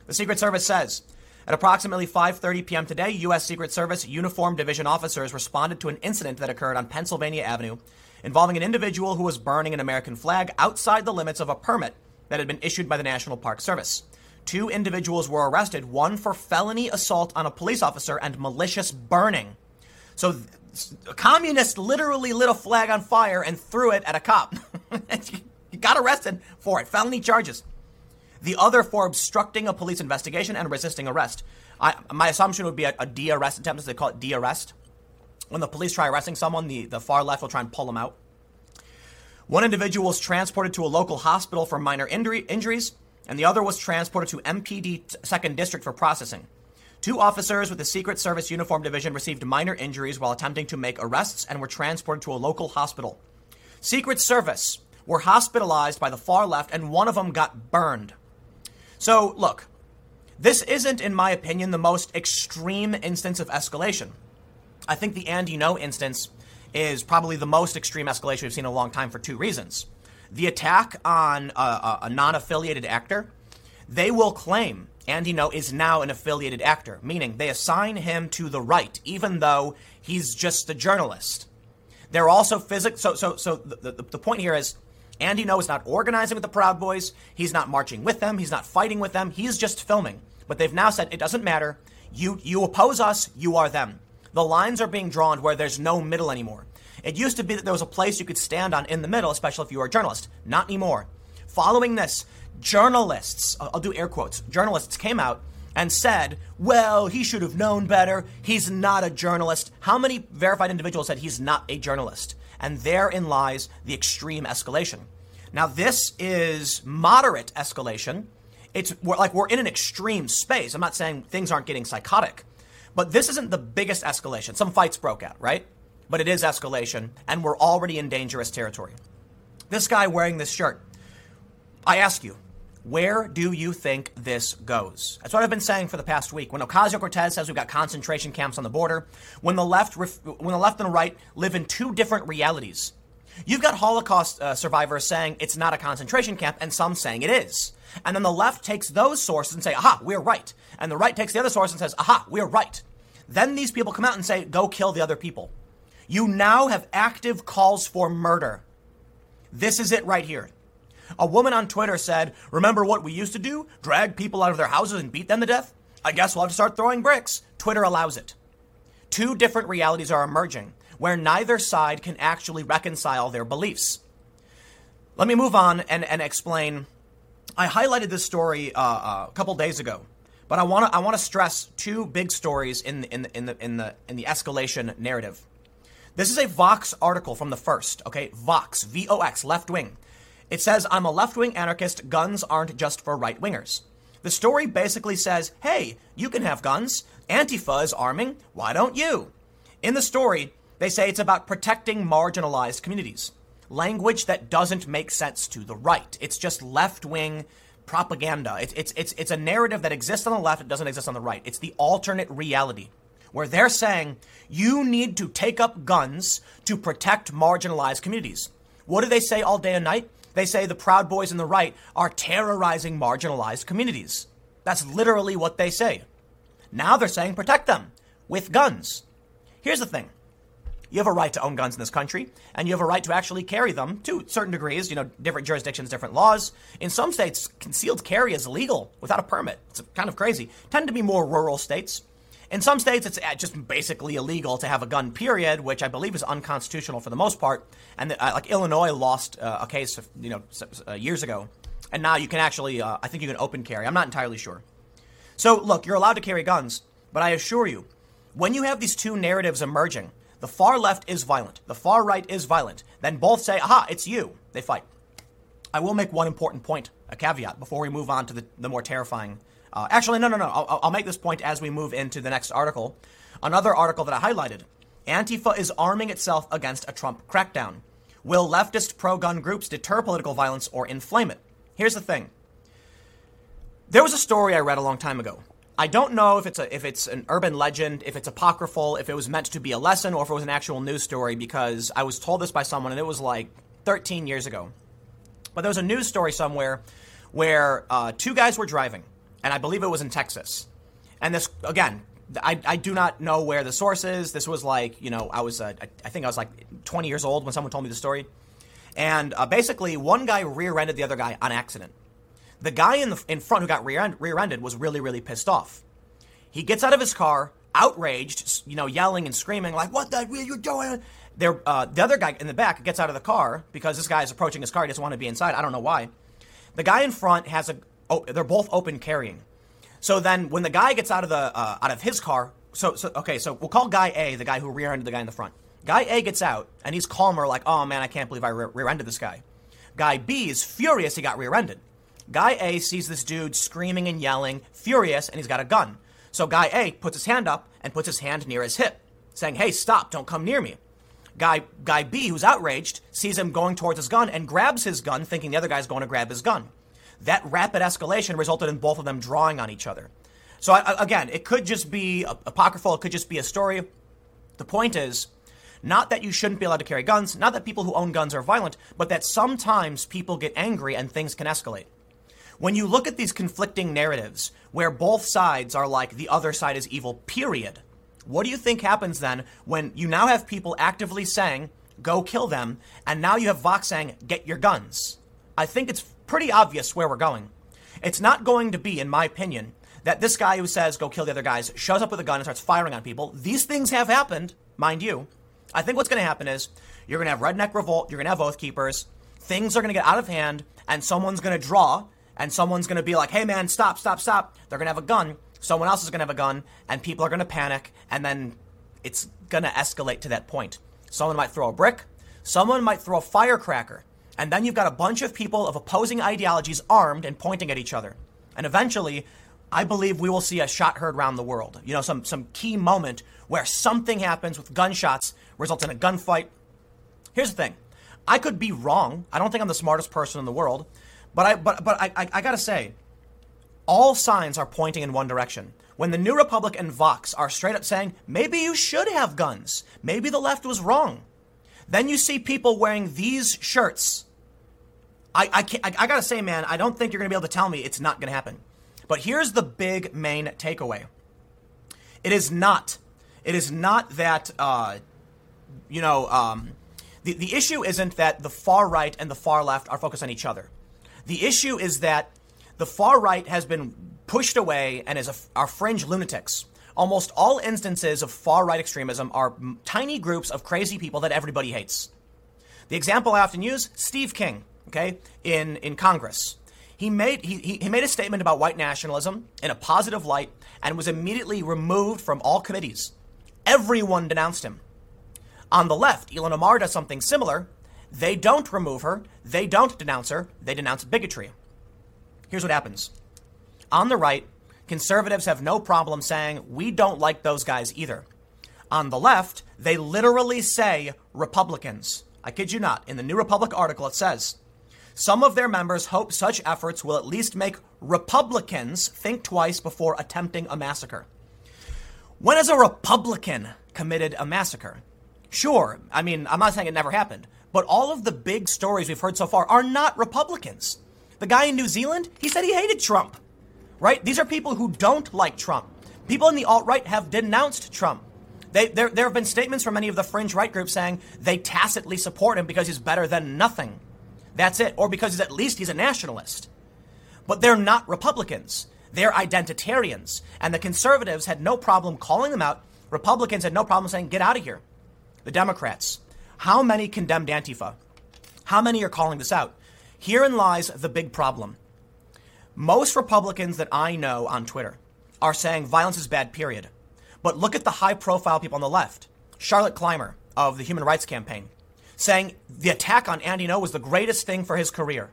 The Secret Service says at approximately 5:30 p.m. today, U.S. Secret Service uniformed division officers responded to an incident that occurred on Pennsylvania Avenue involving an individual who was burning an American flag outside the limits of a permit that had been issued by the National Park Service. Two individuals were arrested, one for felony assault on a police officer and malicious burning. So a communist literally lit a flag on fire and threw it at a cop. he got arrested for it, felony charges the other for obstructing a police investigation and resisting arrest. I, my assumption would be a, a de-arrest attempt, as they call it, de-arrest. When the police try arresting someone, the, the far left will try and pull them out. One individual was transported to a local hospital for minor injury, injuries, and the other was transported to MPD 2nd District for processing. Two officers with the Secret Service Uniform Division received minor injuries while attempting to make arrests and were transported to a local hospital. Secret Service were hospitalized by the far left, and one of them got burned. So, look, this isn't, in my opinion, the most extreme instance of escalation. I think the Andy Ngo instance is probably the most extreme escalation we've seen in a long time for two reasons. The attack on a, a non affiliated actor, they will claim Andy Ngo is now an affiliated actor, meaning they assign him to the right, even though he's just a journalist. They're also physics. So, so, so the, the, the point here is Andy Ngo is not organizing with the Proud Boys. He's not marching with them. He's not fighting with them. He's just filming. But they've now said it doesn't matter. You, you oppose us, you are them. The lines are being drawn where there's no middle anymore. It used to be that there was a place you could stand on in the middle, especially if you were a journalist. Not anymore. Following this, journalists, I'll do air quotes, journalists came out and said, well, he should have known better. He's not a journalist. How many verified individuals said he's not a journalist? And therein lies the extreme escalation. Now, this is moderate escalation. It's we're, like we're in an extreme space. I'm not saying things aren't getting psychotic, but this isn't the biggest escalation. Some fights broke out, right? But it is escalation, and we're already in dangerous territory. This guy wearing this shirt, I ask you, where do you think this goes? That's what I've been saying for the past week. When Ocasio Cortez says we've got concentration camps on the border, when the left, when the left and right live in two different realities, you've got Holocaust uh, survivors saying it's not a concentration camp, and some saying it is. And then the left takes those sources and say, "Aha, we're right," and the right takes the other source and says, "Aha, we're right." Then these people come out and say, "Go kill the other people." You now have active calls for murder. This is it right here. A woman on Twitter said, Remember what we used to do? Drag people out of their houses and beat them to death? I guess we'll have to start throwing bricks. Twitter allows it. Two different realities are emerging where neither side can actually reconcile their beliefs. Let me move on and, and explain. I highlighted this story uh, uh, a couple days ago, but I want to I want to stress two big stories in in in the in the in the escalation narrative. This is a Vox article from the first. Okay, Vox, V O X, left wing. It says, I'm a left wing anarchist. Guns aren't just for right wingers. The story basically says, hey, you can have guns. Antifa is arming. Why don't you? In the story, they say it's about protecting marginalized communities. Language that doesn't make sense to the right. It's just left wing propaganda. It's, it's, it's, it's a narrative that exists on the left, it doesn't exist on the right. It's the alternate reality where they're saying you need to take up guns to protect marginalized communities. What do they say all day and night? They say the Proud Boys and the right are terrorizing marginalized communities. That's literally what they say. Now they're saying protect them with guns. Here's the thing. You have a right to own guns in this country, and you have a right to actually carry them to certain degrees, you know, different jurisdictions, different laws. In some states, concealed carry is legal without a permit. It's kind of crazy. Tend to be more rural states. In some states, it's uh, just basically illegal to have a gun, period, which I believe is unconstitutional for the most part. And the, uh, like Illinois lost uh, a case, you know, uh, years ago, and now you can actually, uh, I think you can open carry. I'm not entirely sure. So look, you're allowed to carry guns, but I assure you, when you have these two narratives emerging, the far left is violent, the far right is violent, then both say, aha, it's you. They fight. I will make one important point, a caveat, before we move on to the, the more terrifying uh, actually, no, no, no. I'll, I'll make this point as we move into the next article. Another article that I highlighted Antifa is arming itself against a Trump crackdown. Will leftist pro gun groups deter political violence or inflame it? Here's the thing there was a story I read a long time ago. I don't know if it's a if it's an urban legend, if it's apocryphal, if it was meant to be a lesson, or if it was an actual news story. Because I was told this by someone, and it was like 13 years ago. But there was a news story somewhere where uh, two guys were driving, and I believe it was in Texas. And this, again, I, I do not know where the source is. This was like, you know, I was, uh, I think I was like 20 years old when someone told me the story. And uh, basically, one guy rear ended the other guy on accident. The guy in, the, in front who got rear rear-ended was really, really pissed off. He gets out of his car, outraged, you know, yelling and screaming, like, what the hell are you doing? There, uh, the other guy in the back gets out of the car because this guy is approaching his car. He doesn't want to be inside. I don't know why. The guy in front has a, oh, they're both open carrying. So then when the guy gets out of the uh, out of his car, so so okay, so we'll call guy A the guy who rear-ended the guy in the front. Guy A gets out and he's calmer, like, oh man, I can't believe I rear-ended this guy. Guy B is furious he got rear-ended. Guy A sees this dude screaming and yelling, furious, and he's got a gun. So guy A puts his hand up and puts his hand near his hip, saying, Hey, stop, don't come near me. Guy, guy B, who's outraged, sees him going towards his gun and grabs his gun, thinking the other guy's going to grab his gun. That rapid escalation resulted in both of them drawing on each other. So, I, again, it could just be apocryphal, it could just be a story. The point is, not that you shouldn't be allowed to carry guns, not that people who own guns are violent, but that sometimes people get angry and things can escalate. When you look at these conflicting narratives where both sides are like the other side is evil, period, what do you think happens then when you now have people actively saying, go kill them, and now you have Vox saying, get your guns? I think it's pretty obvious where we're going. It's not going to be, in my opinion, that this guy who says, go kill the other guys, shows up with a gun and starts firing on people. These things have happened, mind you. I think what's going to happen is you're going to have redneck revolt, you're going to have oath keepers, things are going to get out of hand, and someone's going to draw, and someone's going to be like, hey man, stop, stop, stop. They're going to have a gun, someone else is going to have a gun, and people are going to panic, and then it's going to escalate to that point. Someone might throw a brick, someone might throw a firecracker, and then you've got a bunch of people of opposing ideologies armed and pointing at each other. And eventually, I believe we will see a shot heard around the world. You know, some, some key moment where something happens with gunshots results in a gunfight. Here's the thing. I could be wrong. I don't think I'm the smartest person in the world, but I but but I, I, I gotta say, all signs are pointing in one direction. When the New Republic and Vox are straight up saying, maybe you should have guns, maybe the left was wrong. Then you see people wearing these shirts. I, I, can't, I, I gotta say, man, I don't think you're gonna be able to tell me it's not gonna happen. But here's the big main takeaway. It is not, it is not that, uh, you know, um, the, the issue isn't that the far right and the far left are focused on each other. The issue is that the far right has been pushed away and is a, are fringe lunatics. Almost all instances of far right extremism are tiny groups of crazy people that everybody hates. The example I often use, Steve King, okay, in, in Congress. He made, he, he made a statement about white nationalism in a positive light and was immediately removed from all committees. Everyone denounced him. On the left, Ilhan Omar does something similar. They don't remove her, they don't denounce her, they denounce bigotry. Here's what happens. On the right, conservatives have no problem saying, we don't like those guys either. On the left, they literally say Republicans. I kid you not. In the New Republic article, it says, some of their members hope such efforts will at least make Republicans think twice before attempting a massacre. When has a Republican committed a massacre? Sure, I mean, I'm not saying it never happened, but all of the big stories we've heard so far are not Republicans. The guy in New Zealand, he said he hated Trump, right? These are people who don't like Trump. People in the alt right have denounced Trump. They, there, there have been statements from many of the fringe right groups saying they tacitly support him because he's better than nothing. That's it. Or because at least he's a nationalist. But they're not Republicans. They're identitarians. And the conservatives had no problem calling them out. Republicans had no problem saying, get out of here the Democrats. How many condemned Antifa? How many are calling this out? Herein lies the big problem. Most Republicans that I know on Twitter are saying violence is bad, period. But look at the high profile people on the left. Charlotte Clymer of the Human Rights Campaign saying the attack on Andy Ngo was the greatest thing for his career.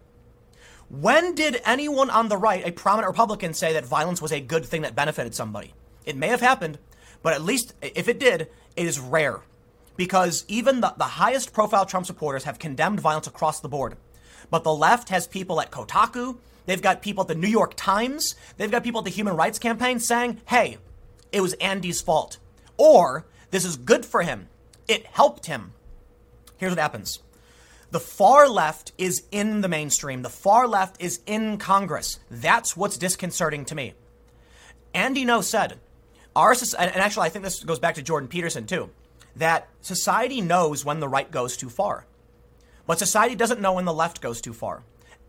When did anyone on the right, a prominent Republican, say that violence was a good thing that benefited somebody? It may have happened, but at least if it did, it is rare because even the, the highest profile Trump supporters have condemned violence across the board. But the left has people at Kotaku, they've got people at the New York Times, they've got people at the Human Rights Campaign saying, hey, it was Andy's fault. Or, this is good for him. It helped him. Here's what happens. The far left is in the mainstream. The far left is in Congress. That's what's disconcerting to me. Andy Ngo said, our, and actually I think this goes back to Jordan Peterson too that society knows when the right goes too far, but society doesn't know when the left goes too far.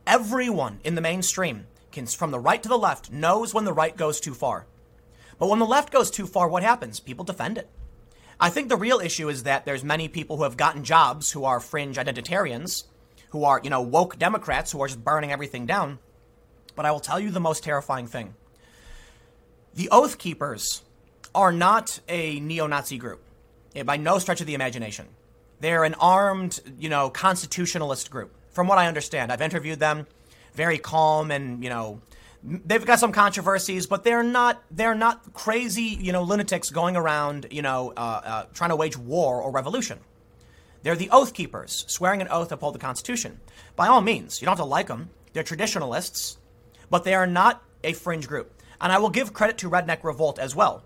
Everyone in the mainstream, can, from the right to the left, knows when the right goes too far. But when the left goes too far, what happens? People defend it. I think the real issue is that there's many people who have gotten jobs who are fringe identitarians, who are, you know, woke Democrats who are just burning everything down. But I will tell you the most terrifying thing. The Oath Keepers are not a neo Nazi group by no stretch of the imagination. They're an armed, you know, constitutionalist group. From what I understand, I've interviewed them, very calm and, you know, they've got some controversies, but they're not they're not crazy, you know, lunatics going around, you know, uh, uh, trying to wage war or revolution. They're the oath keepers, swearing an oath to uphold the Constitution. By all means, you don't have to like them. They're traditionalists, but they are not a fringe group. And I will give credit to Redneck Revolt as well.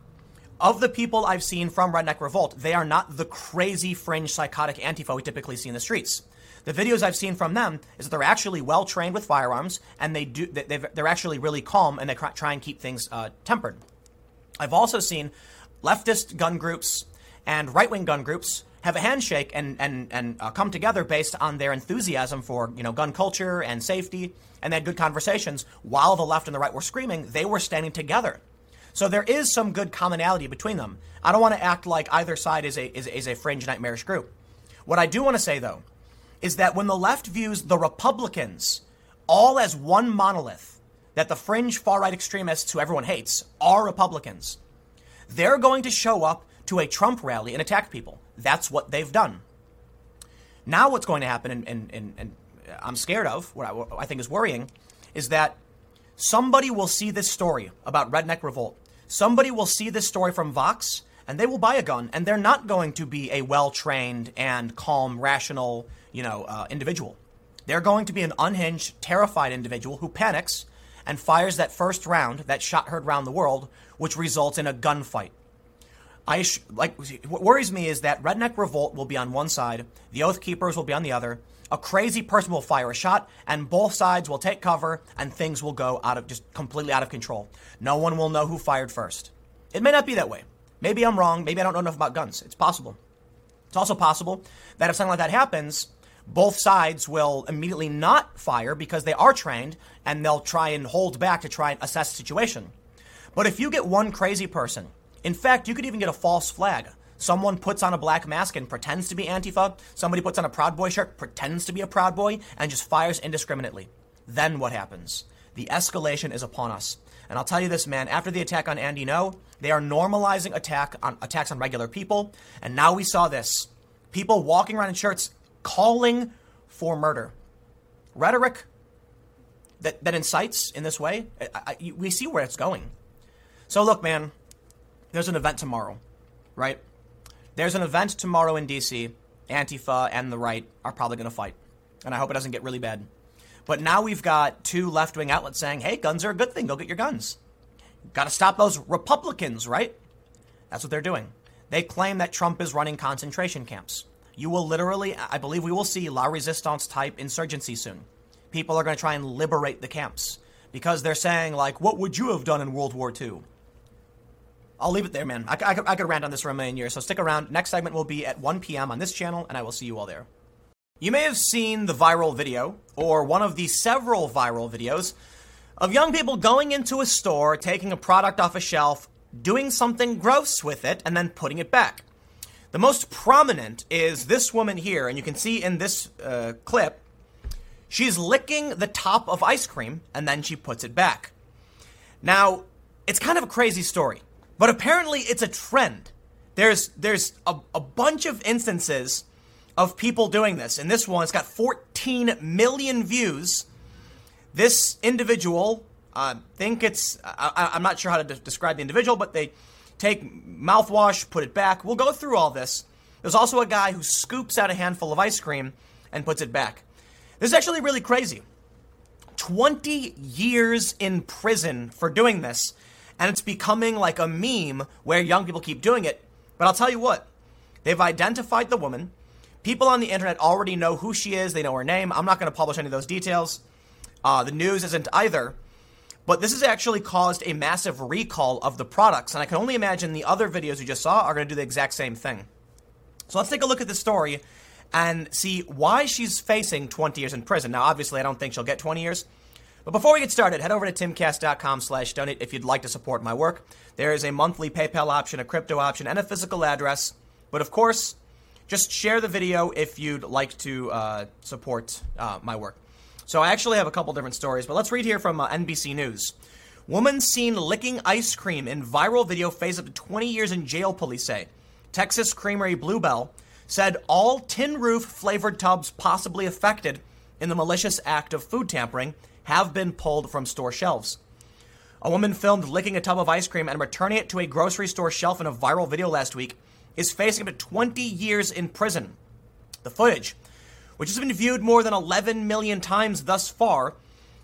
Of the people I've seen from Redneck Revolt, they are not the crazy fringe psychotic Antifa we typically see in the streets. The videos I've seen from them is that they're actually well trained with firearms and they do they're actually really calm and they try and keep things uh, tempered. I've also seen leftist gun groups and right wing gun groups have a handshake and and and uh, come together based on their enthusiasm for you know gun culture and safety, and they had good conversations. While the left and the right were screaming, they were standing together. So there is some good commonality between them. I don't want to act like either side is a is, is a fringe nightmarish group. What I do want to say though is that when the left views the Republicans all as one monolith, that the fringe far right extremists who everyone hates are Republicans, they're going to show up to a Trump rally and attack people. That's what they've done. Now, what's going to happen, and, and, and, and I'm scared of, what I, what I think is worrying, is that somebody will see this story about Redneck Revolt. Somebody will see this story from Vox, and they will buy a gun, and they're not going to be a well trained and calm, rational, you know, uh, individual. They're going to be an unhinged, terrified individual who panics and fires that first round, that shot heard round the world, which results in a gunfight. I sh- like what worries me is that Redneck Revolt will be on one side, the Oath Keepers will be on the other. A crazy person will fire a shot, and both sides will take cover, and things will go out of just completely out of control. No one will know who fired first. It may not be that way. Maybe I'm wrong. Maybe I don't know enough about guns. It's possible. It's also possible that if something like that happens, both sides will immediately not fire because they are trained and they'll try and hold back to try and assess the situation. But if you get one crazy person in fact, you could even get a false flag. Someone puts on a black mask and pretends to be Antifa. Somebody puts on a Proud Boy shirt, pretends to be a Proud Boy, and just fires indiscriminately. Then what happens? The escalation is upon us. And I'll tell you this, man, after the attack on Andy Ngo, they are normalizing attack on attacks on regular people. And now we saw this. People walking around in shirts calling for murder. Rhetoric that, that incites in this way, I, I, we see where it's going. So look, man, there's an event tomorrow, right? There's an event tomorrow in DC. Antifa and the right are probably going to fight. And I hope it doesn't get really bad. But now we've got two left wing outlets saying, hey, guns are a good thing. Go get your guns. Got to stop those Republicans, right? That's what they're doing. They claim that Trump is running concentration camps. You will literally, I believe we will see La Resistance type insurgency soon. People are going to try and liberate the camps because they're saying, like, what would you have done in World War II? I'll leave it there, man. I, I, I could rant on this for a million years, so stick around. Next segment will be at 1 p.m. on this channel, and I will see you all there. You may have seen the viral video, or one of the several viral videos, of young people going into a store, taking a product off a shelf, doing something gross with it, and then putting it back. The most prominent is this woman here, and you can see in this uh, clip, she's licking the top of ice cream, and then she puts it back. Now, it's kind of a crazy story. But apparently it's a trend. There's there's a, a bunch of instances of people doing this. And this one, it's got 14 million views. This individual, I uh, think it's, I, am not sure how to de- describe the individual, but they take mouthwash, put it back. We'll go through all this. There's also a guy who scoops out a handful of ice cream and puts it back. This is actually really crazy. 20 years in prison for doing this and it's becoming like a meme where young people keep doing it. But I'll tell you what, they've identified the woman. People on the internet already know who she is, they know her name. I'm not going to publish any of those details. Uh, the news isn't either. But this has actually caused a massive recall of the products, and I can only imagine the other videos you just saw are going to do the exact same thing. So let's take a look at the story and see why she's facing 20 years in prison. Now, obviously, I don't think she'll get 20 years. But before we get started, head over to timcast.com slash donate if you'd like to support my work. There is a monthly PayPal option, a crypto option, and a physical address. But of course, just share the video if you'd like to uh, support uh, my work. So I actually have a couple different stories, but let's read here from uh, NBC News. Woman seen licking ice cream in viral video face up to 20 years in jail, police say. Texas Creamery Blue Bell said all tin roof flavored tubs possibly affected in the malicious act of food tampering have been pulled from store shelves. A woman filmed licking a tub of ice cream and returning it to a grocery store shelf in a viral video last week is facing up to 20 years in prison. The footage, which has been viewed more than 11 million times thus far,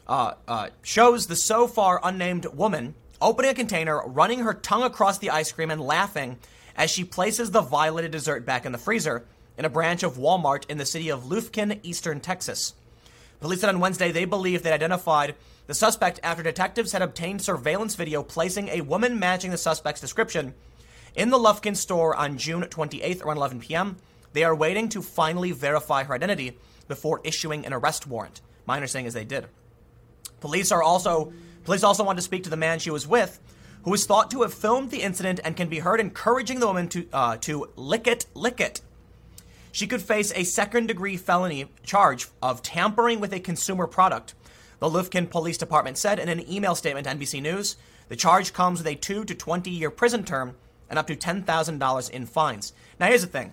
uh, uh, shows the so far unnamed woman opening a container, running her tongue across the ice cream, and laughing as she places the violated dessert back in the freezer in a branch of Walmart in the city of Lufkin, eastern Texas. Police said on Wednesday they believe they identified the suspect after detectives had obtained surveillance video placing a woman matching the suspect's description in the Lufkin store on June 28th around 11 p.m. They are waiting to finally verify her identity before issuing an arrest warrant. My understanding is they did. Police are also police also want to speak to the man she was with, who is thought to have filmed the incident and can be heard encouraging the woman to uh, to lick it, lick it. She could face a second degree felony charge of tampering with a consumer product. The Lufkin Police Department said in an email statement to NBC News, the charge comes with a 2 to 20 year prison term and up to $10,000 in fines. Now here's the thing.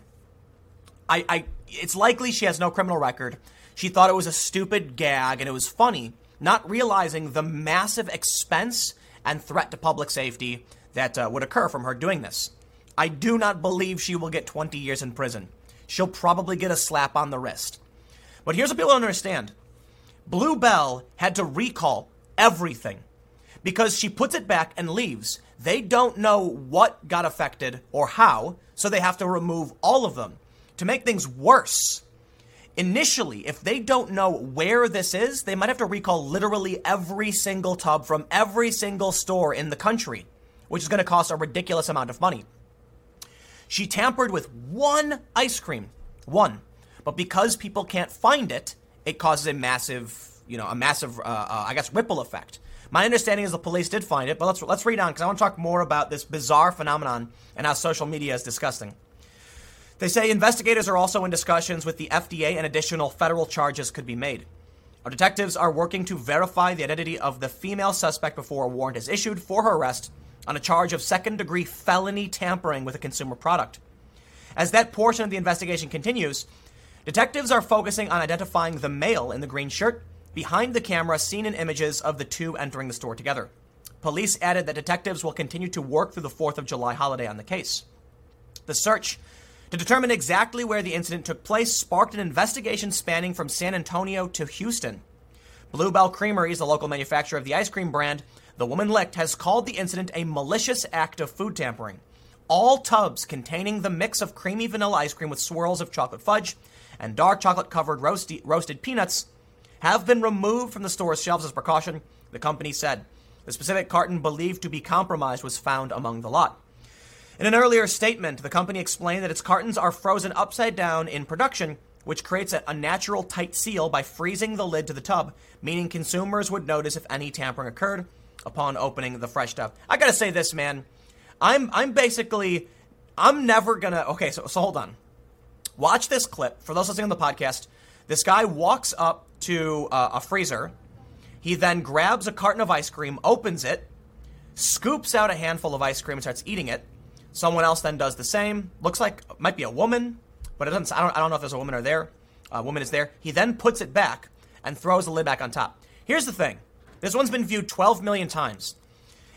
I, I it's likely she has no criminal record. She thought it was a stupid gag and it was funny, not realizing the massive expense and threat to public safety that uh, would occur from her doing this. I do not believe she will get 20 years in prison. She'll probably get a slap on the wrist. But here's what people don't understand Blue Bell had to recall everything because she puts it back and leaves. They don't know what got affected or how, so they have to remove all of them. To make things worse, initially, if they don't know where this is, they might have to recall literally every single tub from every single store in the country, which is going to cost a ridiculous amount of money. She tampered with one ice cream, one. But because people can't find it, it causes a massive, you know, a massive, uh, uh, I guess, ripple effect. My understanding is the police did find it, but let's let's read on because I want to talk more about this bizarre phenomenon and how social media is disgusting. They say investigators are also in discussions with the FDA and additional federal charges could be made. Our detectives are working to verify the identity of the female suspect before a warrant is issued for her arrest on a charge of second degree felony tampering with a consumer product. As that portion of the investigation continues, detectives are focusing on identifying the male in the green shirt behind the camera seen in images of the two entering the store together. Police added that detectives will continue to work through the 4th of July holiday on the case. The search to determine exactly where the incident took place sparked an investigation spanning from San Antonio to Houston. Blue Bell Creamery is the local manufacturer of the ice cream brand. The woman licked has called the incident a malicious act of food tampering. All tubs containing the mix of creamy vanilla ice cream with swirls of chocolate fudge and dark chocolate covered roasty, roasted peanuts have been removed from the store's shelves as precaution, the company said. The specific carton believed to be compromised was found among the lot. In an earlier statement, the company explained that its cartons are frozen upside down in production, which creates a, natural tight seal by freezing the lid to the tub, meaning consumers would notice if any tampering occurred upon opening the fresh stuff. I gotta say this, man. I'm I'm basically I'm never gonna okay, so so hold on. Watch this clip. For those listening on the podcast, this guy walks up to uh, a freezer. He then grabs a carton of ice cream, opens it, scoops out a handful of ice cream, and starts eating it. Someone else then does the same. Looks like might be a woman, but it doesn't. I don't. I don't know if there's a woman or there. A woman is there. He then puts it back and throws the lid back on top. Here's the thing. This one's been viewed 12 million times.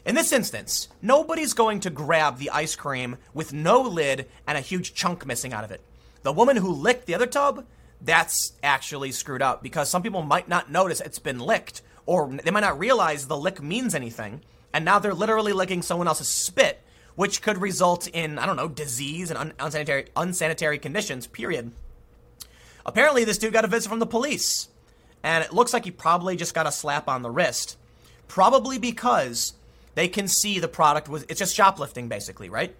In this instance, nobody's going to grab the ice cream with no lid and a huge chunk missing out of it. The woman who licked the other tub, that's actually screwed up because some people might not notice it's been licked or they might not realize the lick means anything. And now they're literally licking someone else's spit which could result in, I don't know, disease and un- unsanitary, unsanitary conditions, period. Apparently, this dude got a visit from the police, and it looks like he probably just got a slap on the wrist. Probably because they can see the product was, it's just shoplifting, basically, right?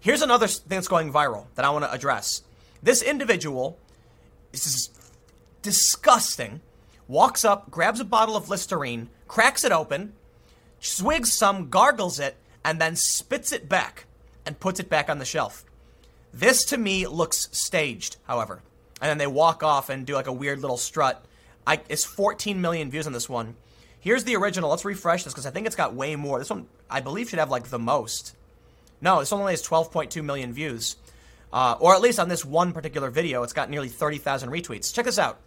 Here's another thing that's going viral that I want to address. This individual, this is disgusting, walks up, grabs a bottle of Listerine, cracks it open, swigs some, gargles it, and then spits it back and puts it back on the shelf. This to me looks staged, however. And then they walk off and do like a weird little strut. I, it's 14 million views on this one. Here's the original. Let's refresh this because I think it's got way more. This one, I believe, should have like the most. No, this one only has 12.2 million views. Uh, or at least on this one particular video, it's got nearly 30,000 retweets. Check this out.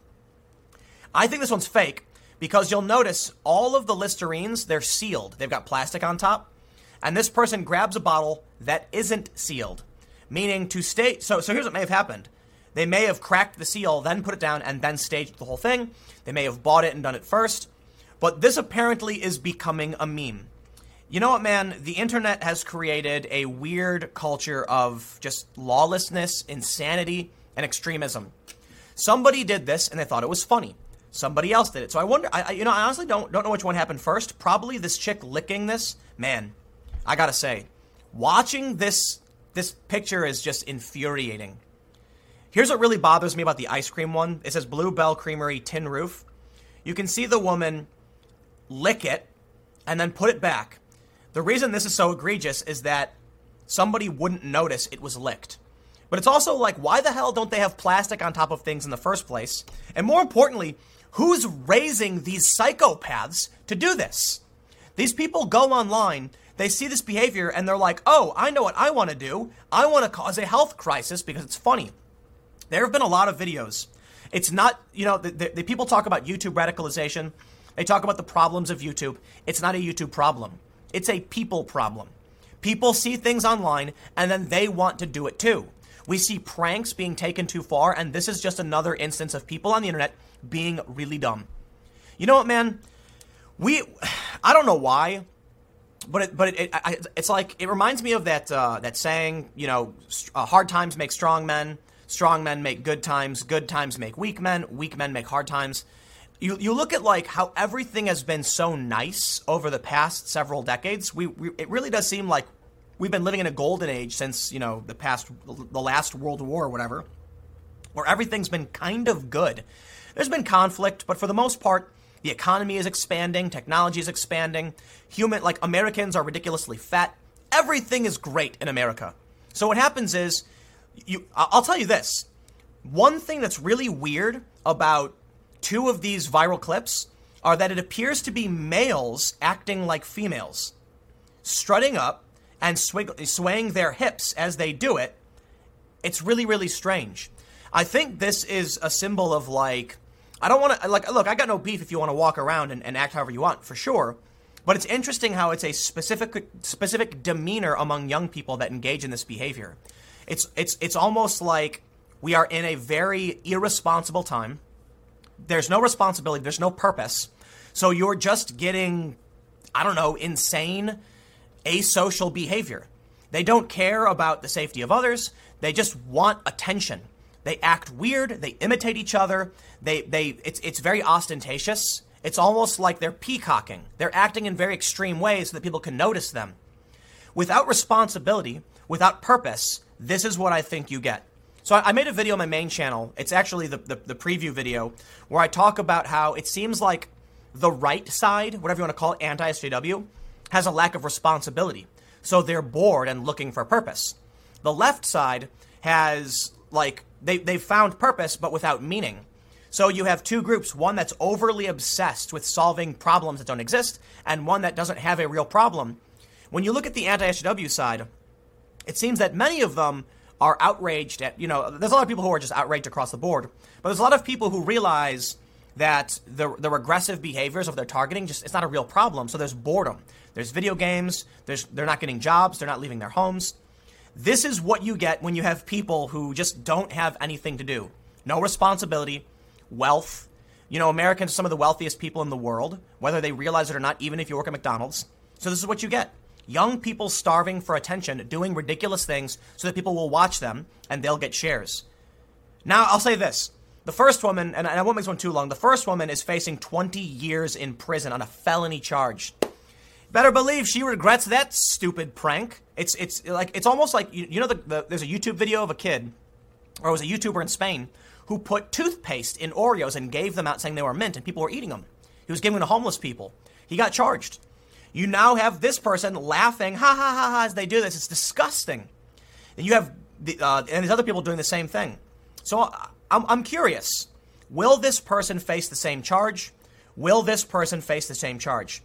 I think this one's fake because you'll notice all of the Listerines, they're sealed. They've got plastic on top. And this person grabs a bottle that isn't sealed, meaning to stay. So, so here's what may have happened. They may have cracked the seal, then put it down, and then staged the whole thing. They may have bought it and done it first. But this apparently is becoming a meme. You know what, man? The internet has created a weird culture of just lawlessness, insanity, and extremism. Somebody did this and they thought it was funny. Somebody else did it. So I wonder. I, you know, I honestly don't don't know which one happened first. Probably this chick licking this. Man, I gotta say, watching this this picture is just infuriating. Here's what really bothers me about the ice cream one. It says Blue Bell Creamery Tin Roof. You can see the woman lick it and then put it back. The reason this is so egregious is that somebody wouldn't notice it was licked. But it's also like, why the hell don't they have plastic on top of things in the first place? And more importantly, who's raising these psychopaths to do this? These people go online, they see this behavior, and they're like, oh, I know what I want to do. I want to cause a health crisis because it's funny. There have been a lot of videos. It's not, you know, the, the, the people talk about YouTube radicalization. They talk about the problems of YouTube. It's not a YouTube problem. It's a people problem. People see things online and then they want to do it too. We see pranks being taken too far, and this is just another instance of people on the internet being really dumb. You know what, man? We, I don't know why, but it, but it, it, it's like it reminds me of that uh, that saying, you know, uh, hard times make strong men, strong men make good times, good times make weak men, weak men make hard times. You, you look at like how everything has been so nice over the past several decades. We, we it really does seem like we've been living in a golden age since you know the past the last world war or whatever where everything's been kind of good there's been conflict but for the most part the economy is expanding technology is expanding human like americans are ridiculously fat everything is great in america so what happens is you i'll tell you this one thing that's really weird about two of these viral clips are that it appears to be males acting like females strutting up and swaying their hips as they do it, it's really, really strange. I think this is a symbol of like, I don't want to, like, look, I got no beef if you want to walk around and, and act however you want, for sure. But it's interesting how it's a specific specific demeanor among young people that engage in this behavior. It's it's it's almost like we are in a very irresponsible time. There's no responsibility, there's no purpose. So you're just getting I don't know, insane asocial behavior. They don't care about the safety of others. They just want attention. They act weird. They imitate each other. They, they, it's, it's very ostentatious. It's almost like they're peacocking. They're acting in very extreme ways so that people can notice them. Without responsibility, without purpose, this is what I think you get. So I made a video on my main channel. It's actually the, the, the preview video where I talk about how it seems like the right side, whatever you want to call it, anti SJW, has a lack of responsibility. So they're bored and looking for purpose. The left side has, like, they, they've found purpose but without meaning. So you have two groups one that's overly obsessed with solving problems that don't exist, and one that doesn't have a real problem. When you look at the anti SJW side, it seems that many of them are outraged at, you know, there's a lot of people who are just outraged across the board, but there's a lot of people who realize that the, the regressive behaviors of their targeting just it's not a real problem. So there's boredom. There's video games. There's they're not getting jobs. They're not leaving their homes. This is what you get when you have people who just don't have anything to do. No responsibility, wealth. You know, Americans are some of the wealthiest people in the world, whether they realize it or not, even if you work at McDonald's. So this is what you get. Young people starving for attention, doing ridiculous things so that people will watch them and they'll get shares. Now, I'll say this. The first woman, and I won't make this one too long, the first woman is facing 20 years in prison on a felony charge. Better believe she regrets that stupid prank. It's it's like it's almost like you, you know the, the, there's a YouTube video of a kid, or it was a YouTuber in Spain who put toothpaste in Oreos and gave them out saying they were mint, and people were eating them. He was giving them to homeless people. He got charged. You now have this person laughing, ha ha ha ha, as they do this. It's disgusting. And you have the, uh, and there's other people doing the same thing. So I'm, I'm curious. Will this person face the same charge? Will this person face the same charge?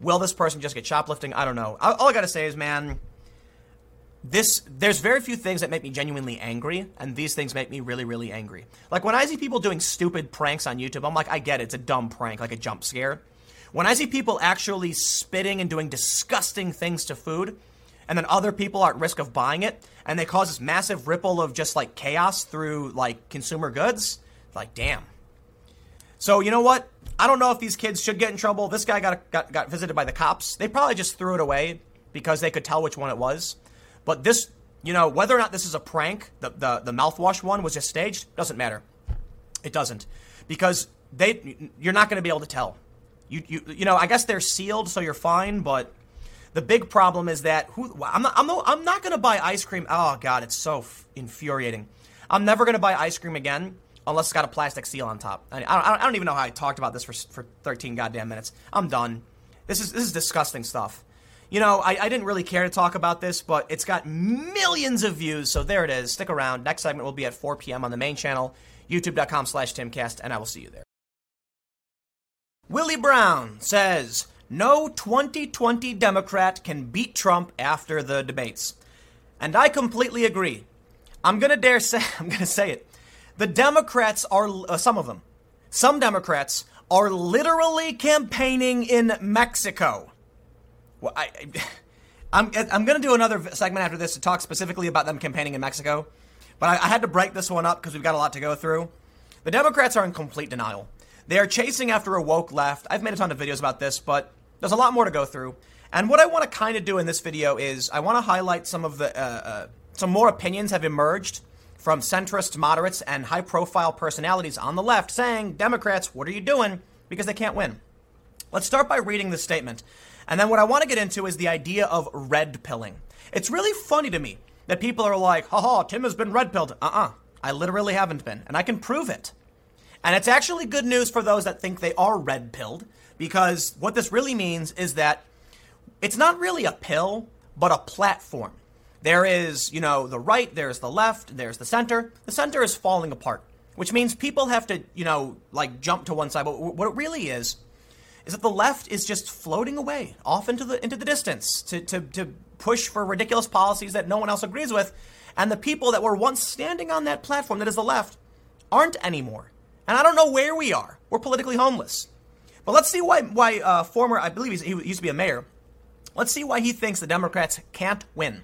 Will this person just get shoplifting? I don't know. All I got to say is, man, this there's very few things that make me genuinely angry, and these things make me really, really angry. Like when I see people doing stupid pranks on YouTube, I'm like, I get it, it's a dumb prank, like a jump scare. When I see people actually spitting and doing disgusting things to food, and then other people are at risk of buying it, and they cause this massive ripple of just like chaos through like consumer goods, like damn. So you know what? I don't know if these kids should get in trouble. This guy got, got, got visited by the cops. They probably just threw it away because they could tell which one it was. But this, you know, whether or not this is a prank, the, the, the mouthwash one was just staged, doesn't matter. It doesn't. Because they, you're not going to be able to tell. You, you, you know, I guess they're sealed, so you're fine, but the big problem is that who, I'm not, I'm not, I'm not going to buy ice cream. Oh, God, it's so f- infuriating. I'm never going to buy ice cream again unless it's got a plastic seal on top. I, I, I don't even know how I talked about this for, for 13 goddamn minutes. I'm done. This is, this is disgusting stuff. You know, I, I didn't really care to talk about this, but it's got millions of views, so there it is. Stick around. Next segment will be at 4 p.m. on the main channel, youtube.com slash timcast, and I will see you there. Willie Brown says, no 2020 Democrat can beat Trump after the debates. And I completely agree. I'm going to dare say, I'm going to say it. The Democrats are, uh, some of them, some Democrats are literally campaigning in Mexico. Well, I, I'm, I'm going to do another segment after this to talk specifically about them campaigning in Mexico, but I, I had to break this one up because we've got a lot to go through. The Democrats are in complete denial. They are chasing after a woke left. I've made a ton of videos about this, but there's a lot more to go through. And what I want to kind of do in this video is I want to highlight some of the uh, uh, some more opinions have emerged from centrist moderates and high profile personalities on the left saying, Democrats, what are you doing? Because they can't win. Let's start by reading the statement. And then what I want to get into is the idea of red pilling. It's really funny to me that people are like, haha, Tim has been red pilled. Uh uh I literally haven't been, and I can prove it. And it's actually good news for those that think they are red pilled, because what this really means is that it's not really a pill, but a platform. There is, you know, the right, there's the left, there's the center. The center is falling apart, which means people have to, you know, like jump to one side. But what it really is, is that the left is just floating away off into the into the distance to, to, to push for ridiculous policies that no one else agrees with. And the people that were once standing on that platform that is the left aren't anymore. And I don't know where we are. We're politically homeless. But let's see why why uh, former I believe he used to be a mayor. Let's see why he thinks the Democrats can't win.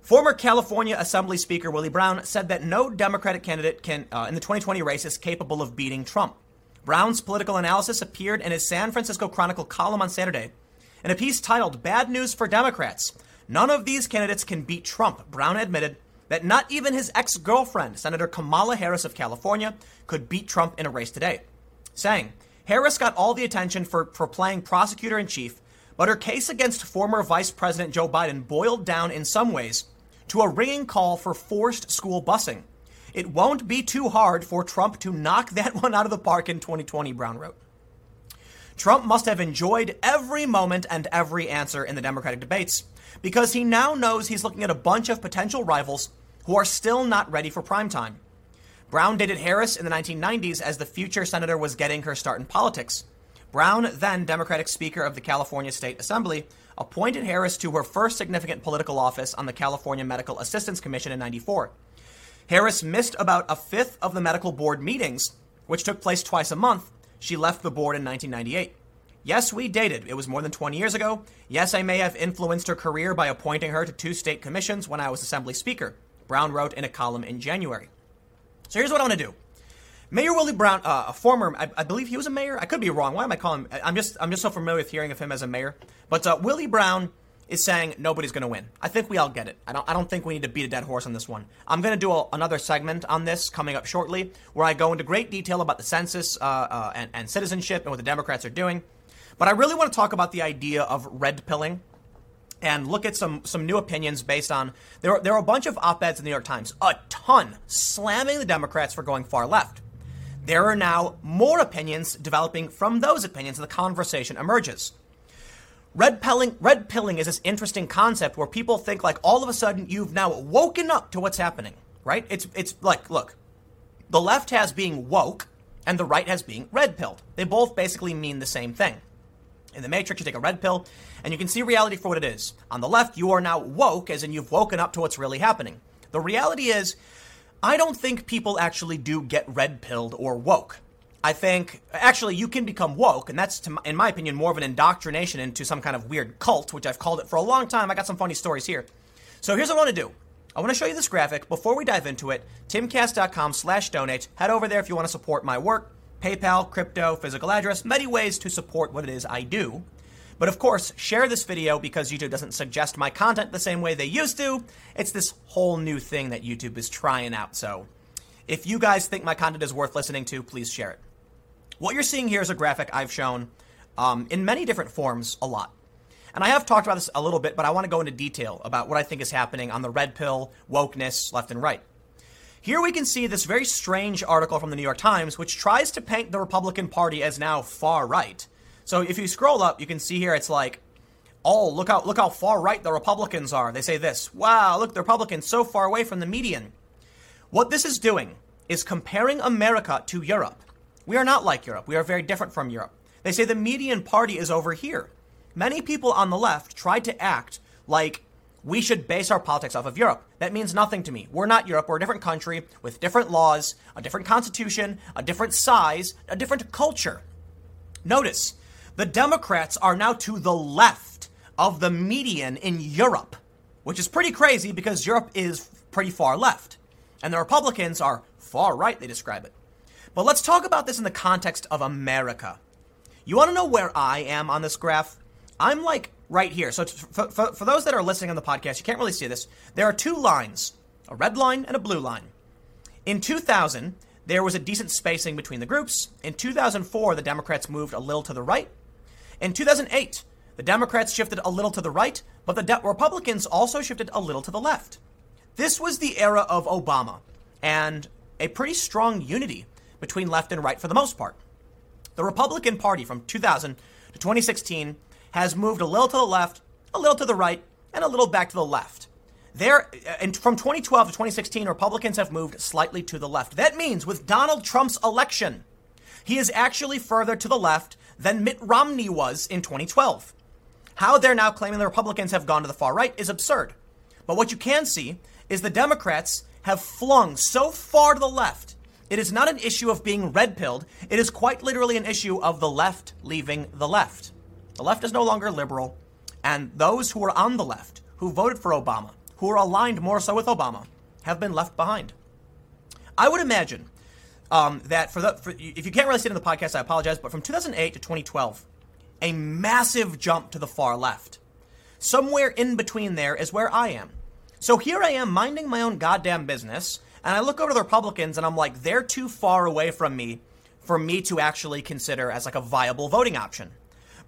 Former California Assembly Speaker Willie Brown said that no Democratic candidate can, uh, in the 2020 race is capable of beating Trump. Brown's political analysis appeared in his San Francisco Chronicle column on Saturday. In a piece titled Bad News for Democrats, none of these candidates can beat Trump. Brown admitted that not even his ex girlfriend, Senator Kamala Harris of California, could beat Trump in a race today, saying, Harris got all the attention for, for playing prosecutor in chief, but her case against former Vice President Joe Biden boiled down in some ways to a ringing call for forced school busing. It won't be too hard for Trump to knock that one out of the park in 2020, Brown wrote. Trump must have enjoyed every moment and every answer in the Democratic debates because he now knows he's looking at a bunch of potential rivals who are still not ready for prime time. Brown dated Harris in the 1990s as the future senator was getting her start in politics. Brown, then Democratic Speaker of the California State Assembly, appointed Harris to her first significant political office on the California Medical Assistance Commission in 94. Harris missed about a fifth of the medical board meetings, which took place twice a month. She left the board in 1998. Yes, we dated. It was more than 20 years ago. Yes, I may have influenced her career by appointing her to two state commissions when I was Assembly Speaker, Brown wrote in a column in January. So here's what I want to do. Mayor Willie Brown, uh, a former, I, I, believe he was a mayor. I could be wrong. Why am I calling him? I'm just, I'm just so familiar with hearing of him as a mayor. But uh, Willie Brown is saying nobody's going to win. I think we all get it. I don't, I don't think we need to beat a dead horse on this one. I'm going to do a, another segment on this coming up shortly, where I go into great detail about the census uh, uh, and, and citizenship and what the Democrats are doing. But I really want to talk about the idea of red pilling and look at some some new opinions based on there are, there are a bunch of op-eds in the New York Times, a ton slamming the Democrats for going far left. There are now more opinions developing from those opinions, and the conversation emerges. Red pilling, red pilling is this interesting concept where people think like all of a sudden you've now woken up to what's happening, right? It's it's like look, the left has being woke and the right has being red pilled. They both basically mean the same thing. In the Matrix, you take a red pill, and you can see reality for what it is. On the left, you are now woke, as in you've woken up to what's really happening. The reality is, I don't think people actually do get red pilled or woke. I think actually you can become woke, and that's, to, in my opinion, more of an indoctrination into some kind of weird cult, which I've called it for a long time. I got some funny stories here. So here's what I want to do. I want to show you this graphic. Before we dive into it, timcast.com slash donate. Head over there if you want to support my work. PayPal, crypto, physical address, many ways to support what it is I do. But of course, share this video because YouTube doesn't suggest my content the same way they used to. It's this whole new thing that YouTube is trying out. So if you guys think my content is worth listening to, please share it. What you're seeing here is a graphic I've shown um, in many different forms a lot. And I have talked about this a little bit, but I want to go into detail about what I think is happening on the red pill, wokeness, left and right. Here we can see this very strange article from the New York Times, which tries to paint the Republican Party as now far right. So if you scroll up, you can see here it's like, oh, look how look how far right the Republicans are. They say this, wow, look, the Republicans so far away from the median. What this is doing is comparing America to Europe. We are not like Europe. We are very different from Europe. They say the median party is over here. Many people on the left tried to act like we should base our politics off of Europe. That means nothing to me. We're not Europe. We're a different country with different laws, a different constitution, a different size, a different culture. Notice, the Democrats are now to the left of the median in Europe, which is pretty crazy because Europe is pretty far left. And the Republicans are far right, they describe it. But let's talk about this in the context of America. You want to know where I am on this graph? I'm like right here. So for, for, those that are listening on the podcast, you can't really see this. There are two lines, a red line and a blue line. In 2000, there was a decent spacing between the groups. In 2004, the Democrats moved a little to the right. In 2008, the Democrats shifted a little to the right, but the De- Republicans also shifted a little to the left. This was the era of Obama and a pretty strong unity between left and right for the most part. The Republican Party from 2000 to 2016 has moved a little to the left, a little to the right, and a little back to the left. There, uh, and from 2012 to 2016, Republicans have moved slightly to the left. That means with Donald Trump's election, he is actually further to the left than Mitt Romney was in 2012. How they're now claiming the Republicans have gone to the far right is absurd. But what you can see is the Democrats have flung so far to the left. It is not an issue of being red pilled. It is quite literally an issue of the left leaving the left. The left is no longer liberal, and those who are on the left, who voted for Obama, who are aligned more so with Obama, have been left behind. I would imagine um, that for the for, if you can't really see it in the podcast, I apologize, but from 2008 to 2012, a massive jump to the far left. Somewhere in between there is where I am. So here I am minding my own goddamn business, and I look over the Republicans and I'm like, they're too far away from me for me to actually consider as like a viable voting option.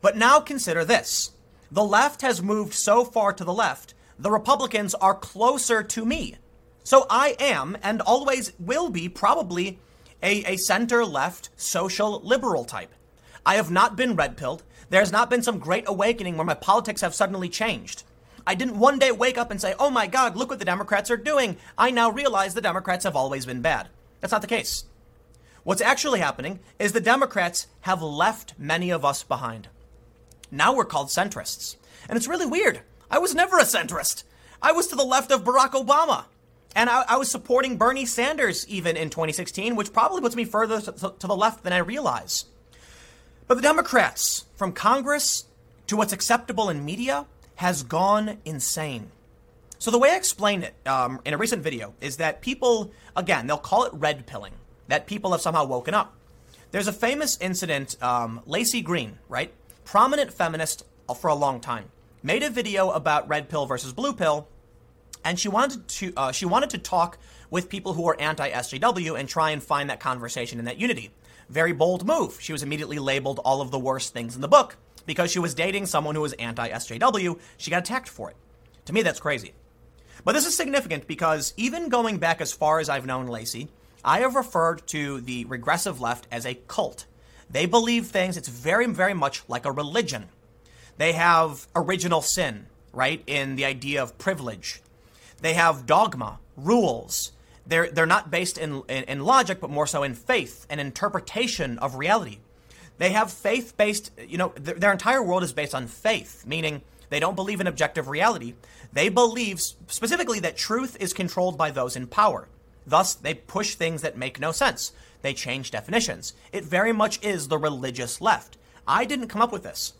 But now consider this. The left has moved so far to the left, the Republicans are closer to me. So I am, and always will be, probably a, a center left social liberal type. I have not been red pilled. There has not been some great awakening where my politics have suddenly changed. I didn't one day wake up and say, oh my God, look what the Democrats are doing. I now realize the Democrats have always been bad. That's not the case. What's actually happening is the Democrats have left many of us behind. Now we're called centrists. And it's really weird. I was never a centrist. I was to the left of Barack Obama. And I, I, was supporting Bernie Sanders even in 2016, which probably puts me further to, to, the left than I realize. But the Democrats, from Congress to what's acceptable in media, has gone insane. So the way I explain it um, in a recent video is that people, again, they'll call it red pilling, that people have somehow woken up. There's a famous incident, um, Laci Green, right? Prominent feminist for a long time, made a video about red pill versus blue pill and she wanted to uh, she wanted to talk with people who are anti-SJW and try and find that conversation and that unity. Very bold move. She was immediately labeled all of the worst things in the book because she was dating someone who was anti-SJW. She got attacked for it. To me, that's crazy. But this is significant because even going back as far as I've known Laci, I have referred to the regressive left as a cult. They believe things, it's very, very much like a religion. They have original sin, right? In the idea of privilege, they have dogma, rules. They're, they're not based in, in, in logic, but more so in faith and interpretation of reality. They have faith based, you know, th- their entire world is based on faith, meaning they don't believe in objective reality. They believe specifically that truth is controlled by those in power. Thus, they push things that make no sense. They change definitions. It very much is the religious left. I didn't come up with this.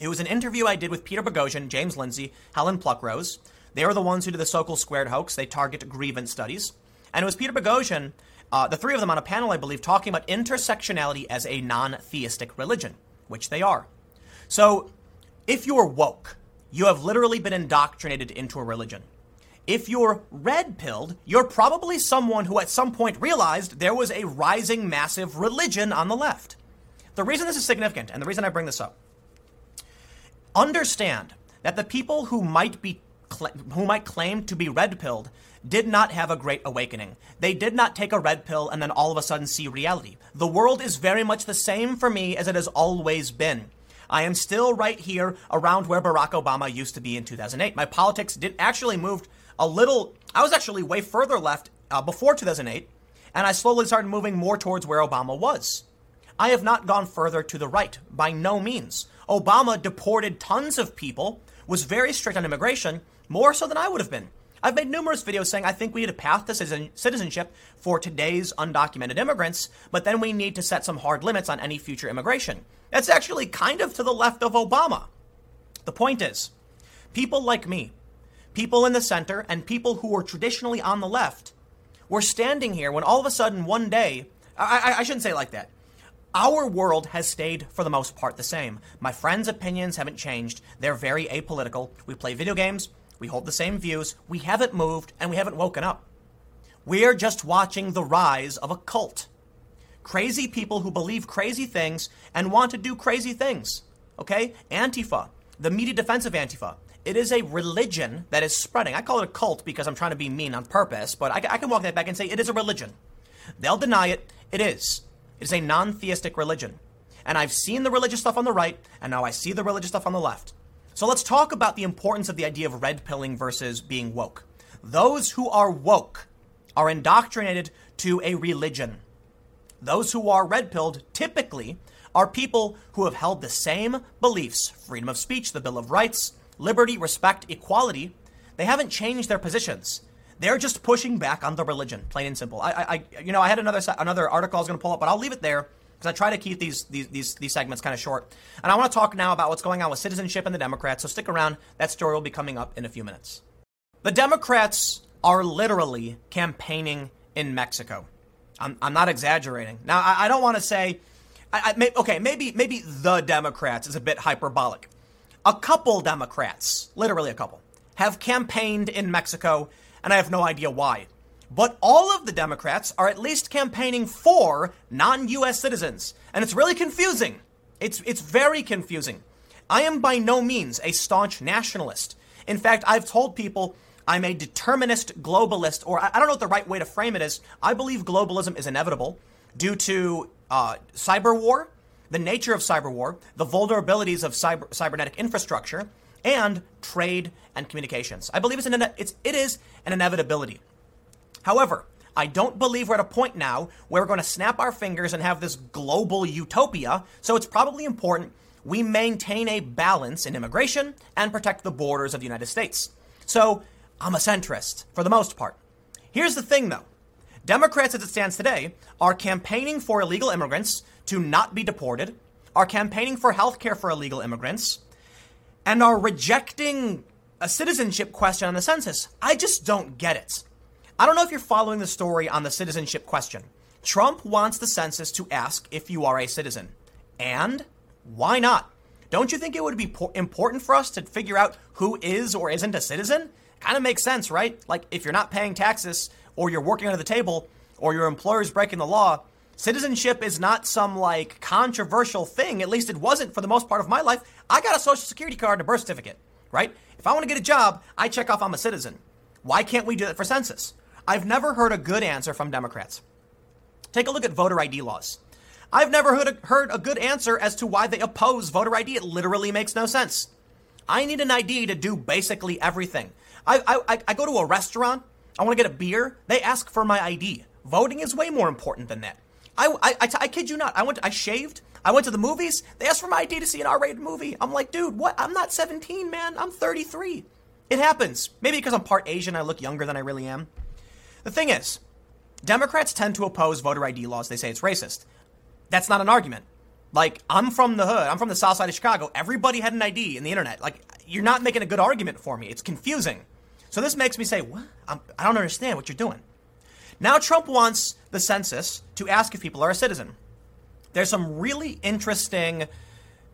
It was an interview I did with Peter Boghossian, James Lindsay, Helen Pluckrose. They are the ones who do the Sokal Squared hoax. They target grievance studies. And it was Peter Boghossian, uh, the three of them on a panel, I believe, talking about intersectionality as a non theistic religion, which they are. So, if you're woke, you have literally been indoctrinated into a religion. If you're red pilled, you're probably someone who at some point realized there was a rising massive religion on the left. The reason this is significant, and the reason I bring this up, understand that the people who might be who might claim to be red pilled did not have a great awakening. They did not take a red pill and then all of a sudden see reality. The world is very much the same for me as it has always been. I am still right here around where Barack Obama used to be in 2008. My politics did actually moved a little. I was actually way further left uh, before 2008, and I slowly started moving more towards where Obama was. I have not gone further to the right by no means. Obama deported tons of people, was very strict on immigration, more so than I would have been. I've made numerous videos saying I think we need a path to citizenship for today's undocumented immigrants, but then we need to set some hard limits on any future immigration. That's actually kind of to the left of Obama. The point is, people like me, people in the center, and people who were traditionally on the left were standing here when all of a sudden one day, I, I, I shouldn't say like that. Our world has stayed, for the most part, the same. My friends' opinions haven't changed. They're very apolitical. We play video games, we hold the same views, we haven't moved, and we haven't woken up. We're just watching the rise of a cult. Crazy people who believe crazy things and want to do crazy things. Okay? Antifa, the media defense of Antifa. It is a religion that is spreading. I call it a cult because I'm trying to be mean on purpose, but I, I can walk that back and say it is a religion. They'll deny it. It is. It is a non theistic religion. And I've seen the religious stuff on the right, and now I see the religious stuff on the left. So let's talk about the importance of the idea of red pilling versus being woke. Those who are woke are indoctrinated to a religion. Those who are red pilled typically are people who have held the same beliefs freedom of speech, the Bill of Rights, liberty, respect, equality. They haven't changed their positions. They're just pushing back on the religion, plain and simple. I, I you know, I had another another article I was going to pull up, but I'll leave it there because I try to keep these, these, these, these segments kind of short. And I want to talk now about what's going on with citizenship and the Democrats, so stick around. That story will be coming up in a few minutes. The Democrats are literally campaigning in Mexico. I'm, I'm not exaggerating. Now, I, I don't want to say, I, I may, okay, maybe, maybe the Democrats is a bit hyperbolic. A couple Democrats, literally a couple, have campaigned in Mexico, and I have no idea why. But all of the Democrats are at least campaigning for non US citizens. And it's really confusing. It's, it's very confusing. I am by no means a staunch nationalist. In fact, I've told people I'm a determinist globalist, or I don't know what the right way to frame it is. I believe globalism is inevitable due to uh, cyber war, the nature of cyber war, the vulnerabilities of cyber, cybernetic infrastructure, and trade and communications. I believe it's an, it's, it is an inevitability. However, I don't believe we're at a point now where we're going to snap our fingers and have this global utopia, so it's probably important we maintain a balance in immigration and protect the borders of the United States. So, I'm a centrist, for the most part. Here's the thing, though Democrats, as it stands today, are campaigning for illegal immigrants to not be deported, are campaigning for health care for illegal immigrants, and are rejecting a citizenship question on the census. I just don't get it. I don't know if you're following the story on the citizenship question. Trump wants the census to ask if you are a citizen. And why not? Don't you think it would be important for us to figure out who is or isn't a citizen? Kind of makes sense, right? Like if you're not paying taxes or you're working under the table or your employer's breaking the law, citizenship is not some like controversial thing. At least it wasn't for the most part of my life. I got a social security card and a birth certificate, right? If I want to get a job, I check off I'm a citizen. Why can't we do that for census? I've never heard a good answer from Democrats. Take a look at voter ID laws. I've never heard a, heard a good answer as to why they oppose voter ID. It literally makes no sense. I need an ID to do basically everything. I, I, I go to a restaurant, I want to get a beer, they ask for my ID. Voting is way more important than that. I, I, kid you not. I went. I shaved. I went to the movies. They asked for my ID to see an R-rated movie. I'm like, dude, what? I'm not 17, man. I'm 33. It happens. Maybe because I'm part Asian, I look younger than I really am. The thing is, Democrats tend to oppose voter ID laws. They say it's racist. That's not an argument. Like, I'm from the hood. I'm from the south side of Chicago. Everybody had an ID in the internet. Like, you're not making a good argument for me. It's confusing. So this makes me say, what? I'm, I do not understand what you're doing. Now Trump wants the census to ask if people are a citizen. There's some really interesting,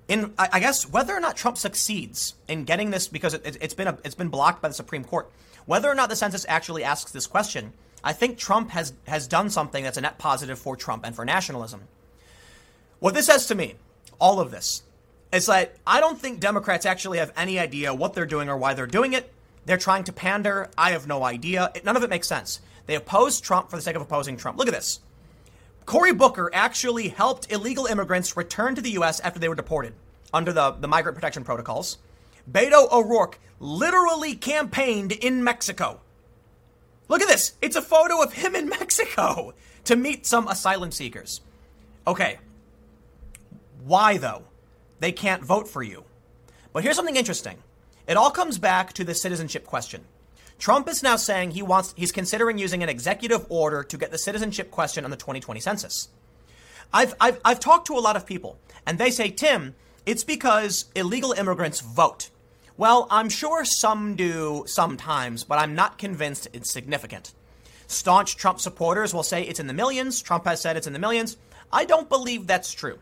in I guess whether or not Trump succeeds in getting this because it, has been a, it's been blocked by the Supreme Court. Whether or not the census actually asks this question, I think Trump has has done something that's a net positive for Trump and for nationalism. What this says to me, all of this, is that I don't think Democrats actually have any idea what they're doing or why they're doing it. They're trying to pander. I have no idea. None of it makes sense. They oppose Trump for the sake of opposing Trump. Look at this. Cory Booker actually helped illegal immigrants return to the U.S. after they were deported under the, the migrant protection protocols. Beto O'Rourke literally campaigned in Mexico. Look at this. It's a photo of him in Mexico to meet some asylum seekers. Okay. Why, though? They can't vote for you. But here's something interesting. It all comes back to the citizenship question. Trump is now saying he wants he's considering using an executive order to get the citizenship question on the 2020 census. I've, I've, I've talked to a lot of people, and they say, Tim, it's because illegal immigrants vote. Well, I'm sure some do sometimes, but I'm not convinced it's significant. Staunch Trump supporters will say it's in the millions. Trump has said it's in the millions. I don't believe that's true.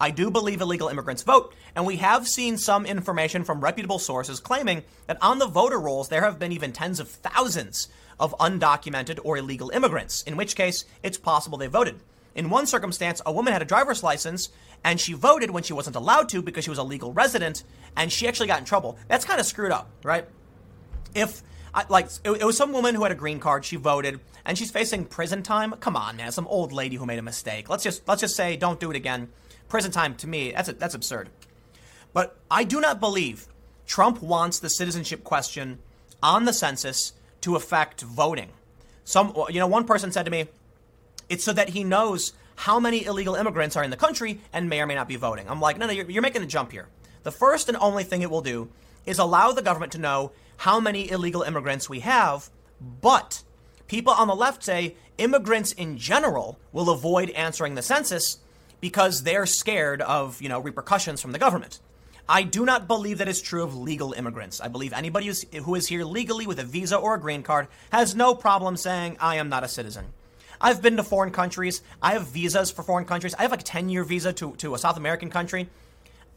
I do believe illegal immigrants vote, and we have seen some information from reputable sources claiming that on the voter rolls there have been even tens of thousands of undocumented or illegal immigrants, in which case it's possible they voted. In one circumstance, a woman had a driver's license and she voted when she wasn't allowed to because she was a legal resident and she actually got in trouble. That's kind of screwed up, right? If like it, was some woman who had a green card, she voted and she's facing prison time. Come on, man, some old lady who made a mistake. Let's just let's just say don't do it again prison time to me, that's, that's absurd. But I do not believe Trump wants the citizenship question on the census to affect voting. Some, you know, one person said to me, it's so that he knows how many illegal immigrants are in the country and may or may not be voting. I'm like, no, no, you're, you're making a jump here. The first and only thing it will do is allow the government to know how many illegal immigrants we have, but people on the left say immigrants in general will avoid answering the census because they're scared of, you know, repercussions from the government. I do not believe that is true of legal immigrants. I believe anybody who is here legally with a visa or a green card has no problem saying, I am not a citizen. I've been to foreign countries. I have visas for foreign countries. I have like a 10 year visa to, to a South American country.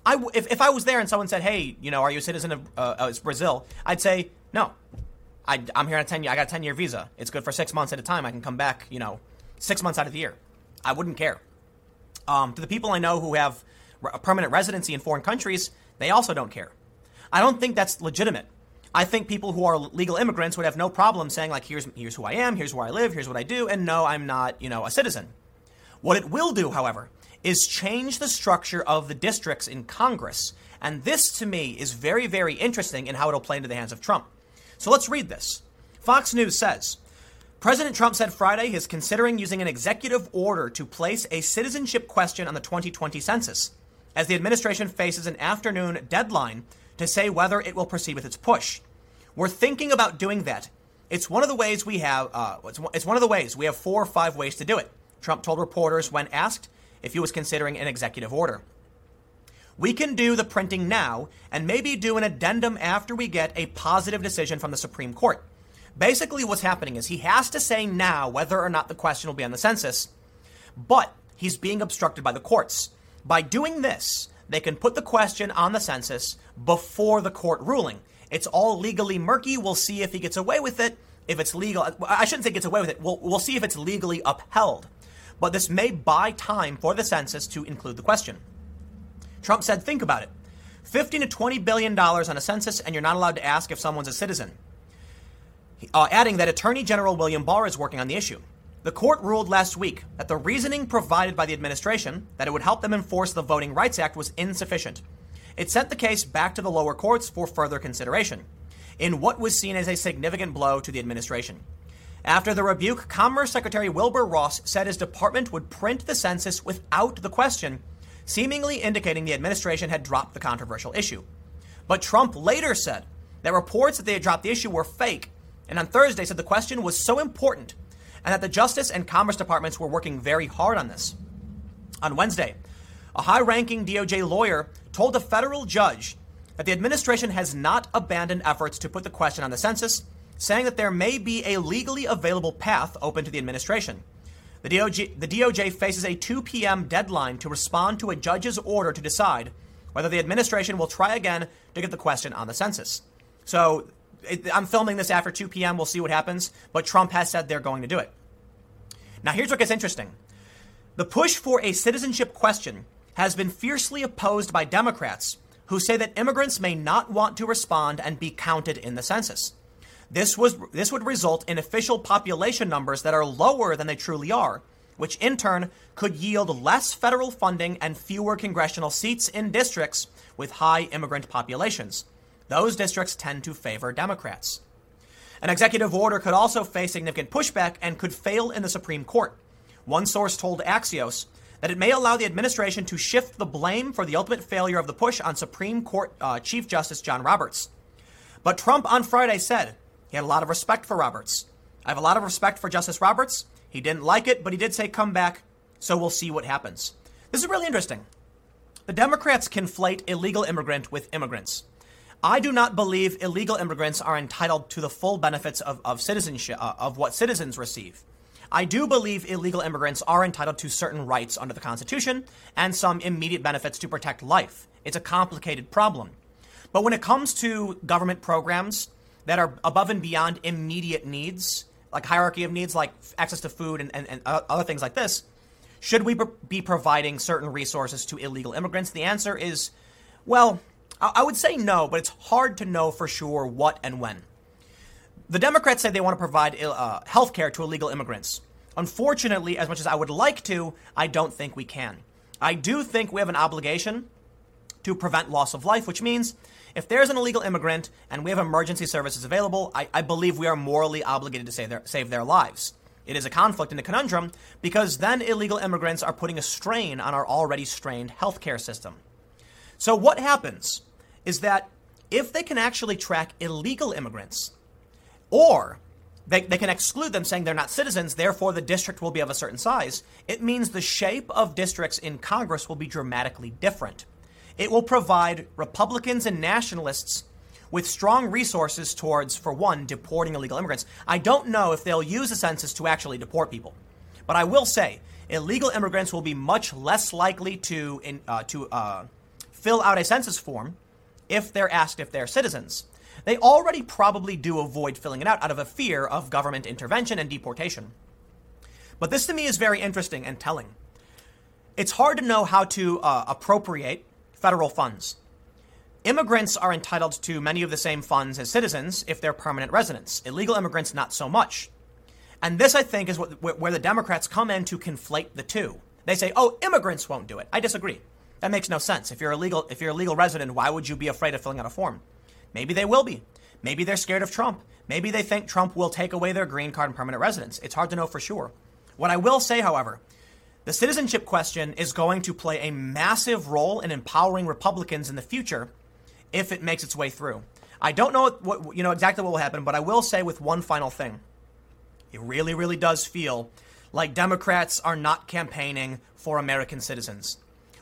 I, if, if I was there and someone said, hey, you know, are you a citizen of uh, Brazil? I'd say, no. I, I'm here on a 10 year, I got a 10 year visa. It's good for six months at a time. I can come back, you know, six months out of the year. I wouldn't care. Um, to the people I know who have a permanent residency in foreign countries, they also don't care. I don't think that's legitimate. I think people who are legal immigrants would have no problem saying like, here's here's who I am, here's where I live, here's what I do, and no, I'm not, you know, a citizen. What it will do, however, is change the structure of the districts in Congress, and this to me is very very interesting in how it'll play into the hands of Trump. So let's read this. Fox News says President Trump said Friday he is considering using an executive order to place a citizenship question on the 2020 census, as the administration faces an afternoon deadline to say whether it will proceed with its push. We're thinking about doing that. It's one of the ways we have. Uh, it's, it's one of the ways we have four or five ways to do it. Trump told reporters when asked if he was considering an executive order. We can do the printing now and maybe do an addendum after we get a positive decision from the Supreme Court. Basically, what's happening is he has to say now whether or not the question will be on the census, but he's being obstructed by the courts. By doing this, they can put the question on the census before the court ruling. It's all legally murky. We'll see if he gets away with it. If it's legal, I shouldn't say gets away with it. We'll, we'll see if it's legally upheld. But this may buy time for the census to include the question. Trump said, think about it. 15 to 20 billion dollars on a census, and you're not allowed to ask if someone's a citizen uh, adding that Attorney General William Barr is working on the issue. The court ruled last week that the reasoning provided by the administration that it would help them enforce the Voting Rights Act was insufficient. It sent the case back to the lower courts for further consideration, in what was seen as a significant blow to the administration. After the rebuke, Commerce Secretary Wilbur Ross said his department would print the census without the question, seemingly indicating the administration had dropped the controversial issue. But Trump later said that reports that they had dropped the issue were fake, and on Thursday said the question was so important and that the Justice and Commerce Departments were working very hard on this. On Wednesday, a high ranking DOJ lawyer told a federal judge that the administration has not abandoned efforts to put the question on the census, saying that there may be a legally available path open to the administration. The DOJ, the DOJ faces a 2 p.m. deadline to respond to a judge's order to decide whether the administration will try again to get the question on the census. So it, I'm filming this after 2 p.m. We'll see what happens, but Trump has said they're going to do it. Now, here's what gets interesting the push for a citizenship question has been fiercely opposed by Democrats who say that immigrants may not want to respond and be counted in the census. This, was, this would result in official population numbers that are lower than they truly are, which in turn could yield less federal funding and fewer congressional seats in districts with high immigrant populations. Those districts tend to favor Democrats. An executive order could also face significant pushback and could fail in the Supreme Court. One source told Axios that it may allow the administration to shift the blame for the ultimate failure of the push on Supreme Court uh, Chief Justice John Roberts. But Trump on Friday said he had a lot of respect for Roberts. I have a lot of respect for Justice Roberts. He didn't like it, but he did say come back, so we'll see what happens. This is really interesting. The Democrats conflate illegal immigrant with immigrants. I do not believe illegal immigrants are entitled to the full benefits of, of citizenship, uh, of what citizens receive. I do believe illegal immigrants are entitled to certain rights under the Constitution and some immediate benefits to protect life. It's a complicated problem. But when it comes to government programs that are above and beyond immediate needs, like hierarchy of needs, like access to food and, and, and other things like this, should we be providing certain resources to illegal immigrants? The answer is, well, I would say no, but it's hard to know for sure what and when. The Democrats say they want to provide uh, health care to illegal immigrants. Unfortunately, as much as I would like to, I don't think we can. I do think we have an obligation to prevent loss of life, which means if there's an illegal immigrant and we have emergency services available, I, I believe we are morally obligated to save their, save their lives. It is a conflict and a conundrum because then illegal immigrants are putting a strain on our already strained healthcare system. So, what happens is that if they can actually track illegal immigrants, or they, they can exclude them saying they're not citizens, therefore the district will be of a certain size, it means the shape of districts in Congress will be dramatically different. It will provide Republicans and nationalists with strong resources towards, for one, deporting illegal immigrants. I don't know if they'll use the census to actually deport people, but I will say illegal immigrants will be much less likely to, in, uh, to uh, fill out a census form if they're asked if they're citizens. They already probably do avoid filling it out out of a fear of government intervention and deportation. But this to me is very interesting and telling. It's hard to know how to uh, appropriate federal funds. Immigrants are entitled to many of the same funds as citizens if they're permanent residents. Illegal immigrants, not so much. And this, I think, is what, where the Democrats come in to conflate the two. They say, oh, immigrants won't do it. I disagree. That makes no sense. If you're a legal, if you're a legal resident, why would you be afraid of filling out a form? Maybe they will be. Maybe they're scared of Trump. Maybe they think Trump will take away their green card and permanent residence. It's hard to know for sure. What I will say, however, the citizenship question is going to play a massive role in empowering Republicans in the future if it makes its way through. I don't know what, you know exactly what will happen, but I will say with one final thing. It really, really does feel like Democrats are not campaigning for American citizens.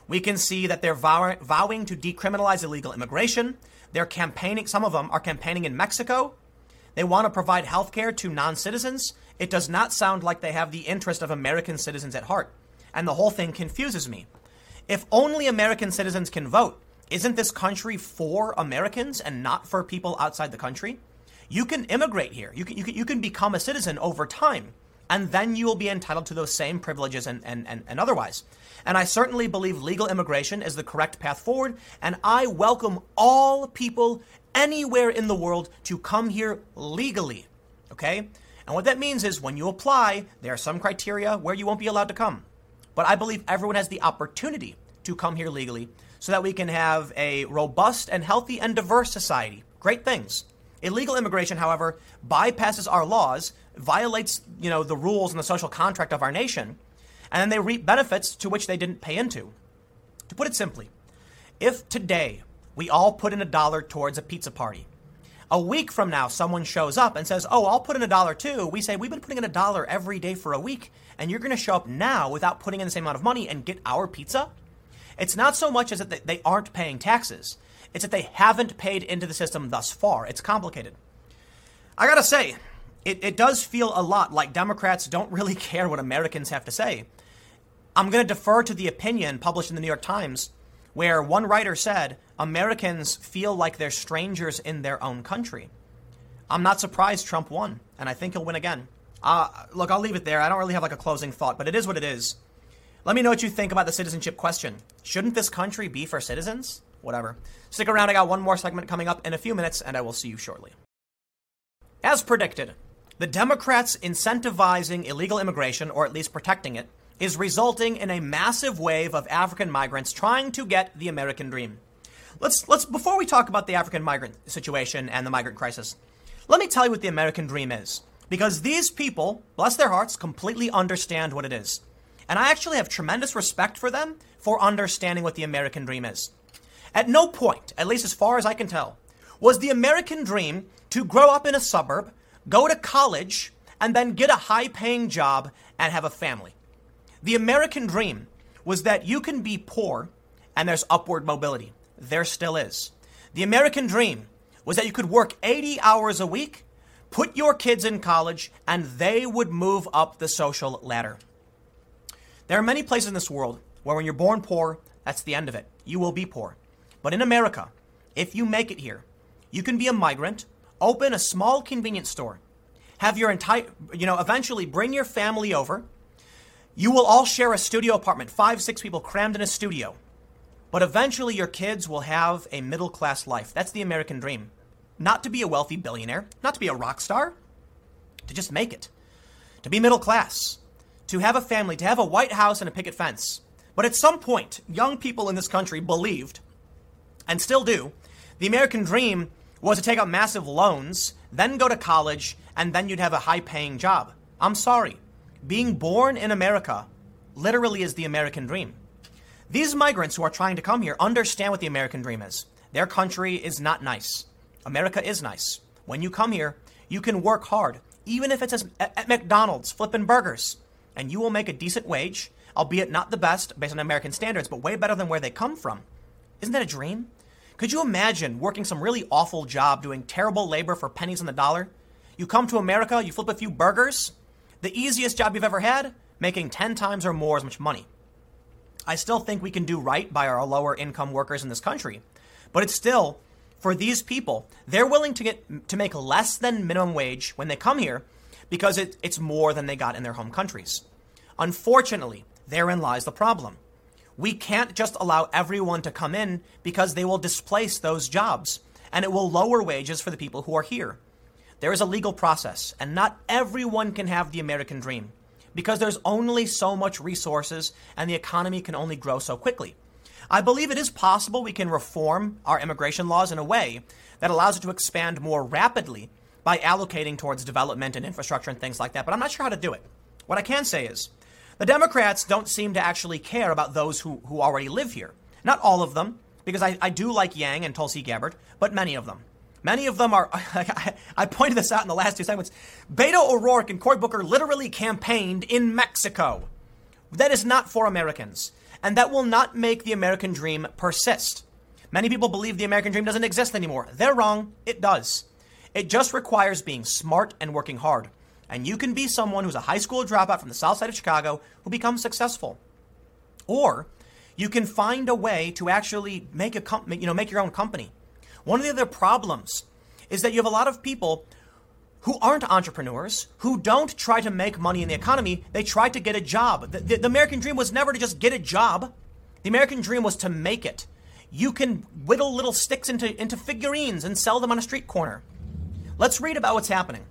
We can see that they're vow- vowing to decriminalize illegal immigration. They're campaigning, some of them are campaigning in Mexico. They want to provide health care to non citizens. It does not sound like they have the interest of American citizens at heart. And the whole thing confuses me. If only American citizens can vote, isn't this country for Americans and not for people outside the country? You can immigrate here. You can, you can, you can become a citizen over time and then you will be entitled to those same privileges and, and, and, and, otherwise. And I certainly believe legal immigration is the correct path forward, and I welcome all people anywhere in the world to come here legally. Okay? And what that means is when you apply, there are some criteria where you won't be allowed to come. But I believe everyone has the opportunity to come here legally so that we can have a robust and healthy and diverse society. Great things. Illegal immigration, however, bypasses our laws, violates, you know, the rules and the social contract of our nation, and then they reap benefits to which they didn't pay into. To put it simply, if today we all put in a dollar towards a pizza party, a week from now someone shows up and says, Oh, I'll put in a dollar too. We say, We've been putting in a dollar every day for a week, and you're going to show up now without putting in the same amount of money and get our pizza? It's not so much as that they aren't paying taxes, it's that they haven't paid into the system thus far. It's complicated. I gotta say, it, it does feel a lot like Democrats don't really care what Americans have to say. I'm going to defer to the opinion published in the New York Times where one writer said Americans feel like they're strangers in their own country. I'm not surprised Trump won, and I think he'll win again. Uh, look, I'll leave it there. I don't really have like a closing thought, but it is what it is. Let me know what you think about the citizenship question. Shouldn't this country be for citizens? Whatever. Stick around, I got one more segment coming up in a few minutes, and I will see you shortly. As predicted, the Democrats incentivizing illegal immigration, or at least protecting it, is resulting in a massive wave of African migrants trying to get the American dream. Let's let's before we talk about the African migrant situation and the migrant crisis, let me tell you what the American dream is. Because these people, bless their hearts, completely understand what it is. And I actually have tremendous respect for them for understanding what the American dream is. At no point, at least as far as I can tell, was the American dream to grow up in a suburb, go to college, and then get a high paying job and have a family. The American dream was that you can be poor and there's upward mobility. There still is. The American dream was that you could work 80 hours a week, put your kids in college, and they would move up the social ladder. There are many places in this world where when you're born poor, that's the end of it. You will be poor. But in America, if you make it here, you can be a migrant, open a small convenience store, have your entire, you know, eventually bring your family over, you will all share a studio apartment, five, six people crammed in a studio. But eventually, your kids will have a middle class life. That's the American dream. Not to be a wealthy billionaire, not to be a rock star, to just make it. To be middle class, to have a family, to have a White House and a picket fence. But at some point, young people in this country believed, and still do, the American dream was to take out massive loans, then go to college, and then you'd have a high paying job. I'm sorry being born in America literally is the American dream. These migrants who are trying to come here understand what the American dream is. Their country is not nice. America is nice. When you come here, you can work hard, even if it's at McDonald's flipping burgers, and you will make a decent wage, albeit not the best based on American standards, but way better than where they come from. Isn't that a dream? Could you imagine working some really awful job doing terrible labor for pennies on the dollar? You come to America, you flip a few burgers, the easiest job you've ever had, making 10 times or more as much money. I still think we can do right by our lower income workers in this country, but it's still for these people, they're willing to get to make less than minimum wage when they come here because it, it's more than they got in their home countries. Unfortunately, therein lies the problem. We can't just allow everyone to come in because they will displace those jobs and it will lower wages for the people who are here. There is a legal process, and not everyone can have the American dream because there's only so much resources and the economy can only grow so quickly. I believe it is possible we can reform our immigration laws in a way that allows it to expand more rapidly by allocating towards development and infrastructure and things like that, but I'm not sure how to do it. What I can say is the Democrats don't seem to actually care about those who, who already live here. Not all of them, because I, I do like Yang and Tulsi Gabbard, but many of them. Many of them are, I pointed this out in the last two segments. Beto O'Rourke and Cory Booker literally campaigned in Mexico. That is not for Americans. And that will not make the American dream persist. Many people believe the American dream doesn't exist anymore. They're wrong. It does. It just requires being smart and working hard. And you can be someone who's a high school dropout from the south side of Chicago who becomes successful. Or you can find a way to actually make a com- you know make your own company. One of the other problems is that you have a lot of people who aren't entrepreneurs, who don't try to make money in the economy, they try to get a job. The, the, the, American dream was never to just get a job. The American dream was to make it. You can whittle little sticks into, into figurines and sell them on a street corner. Let's read about what's happening.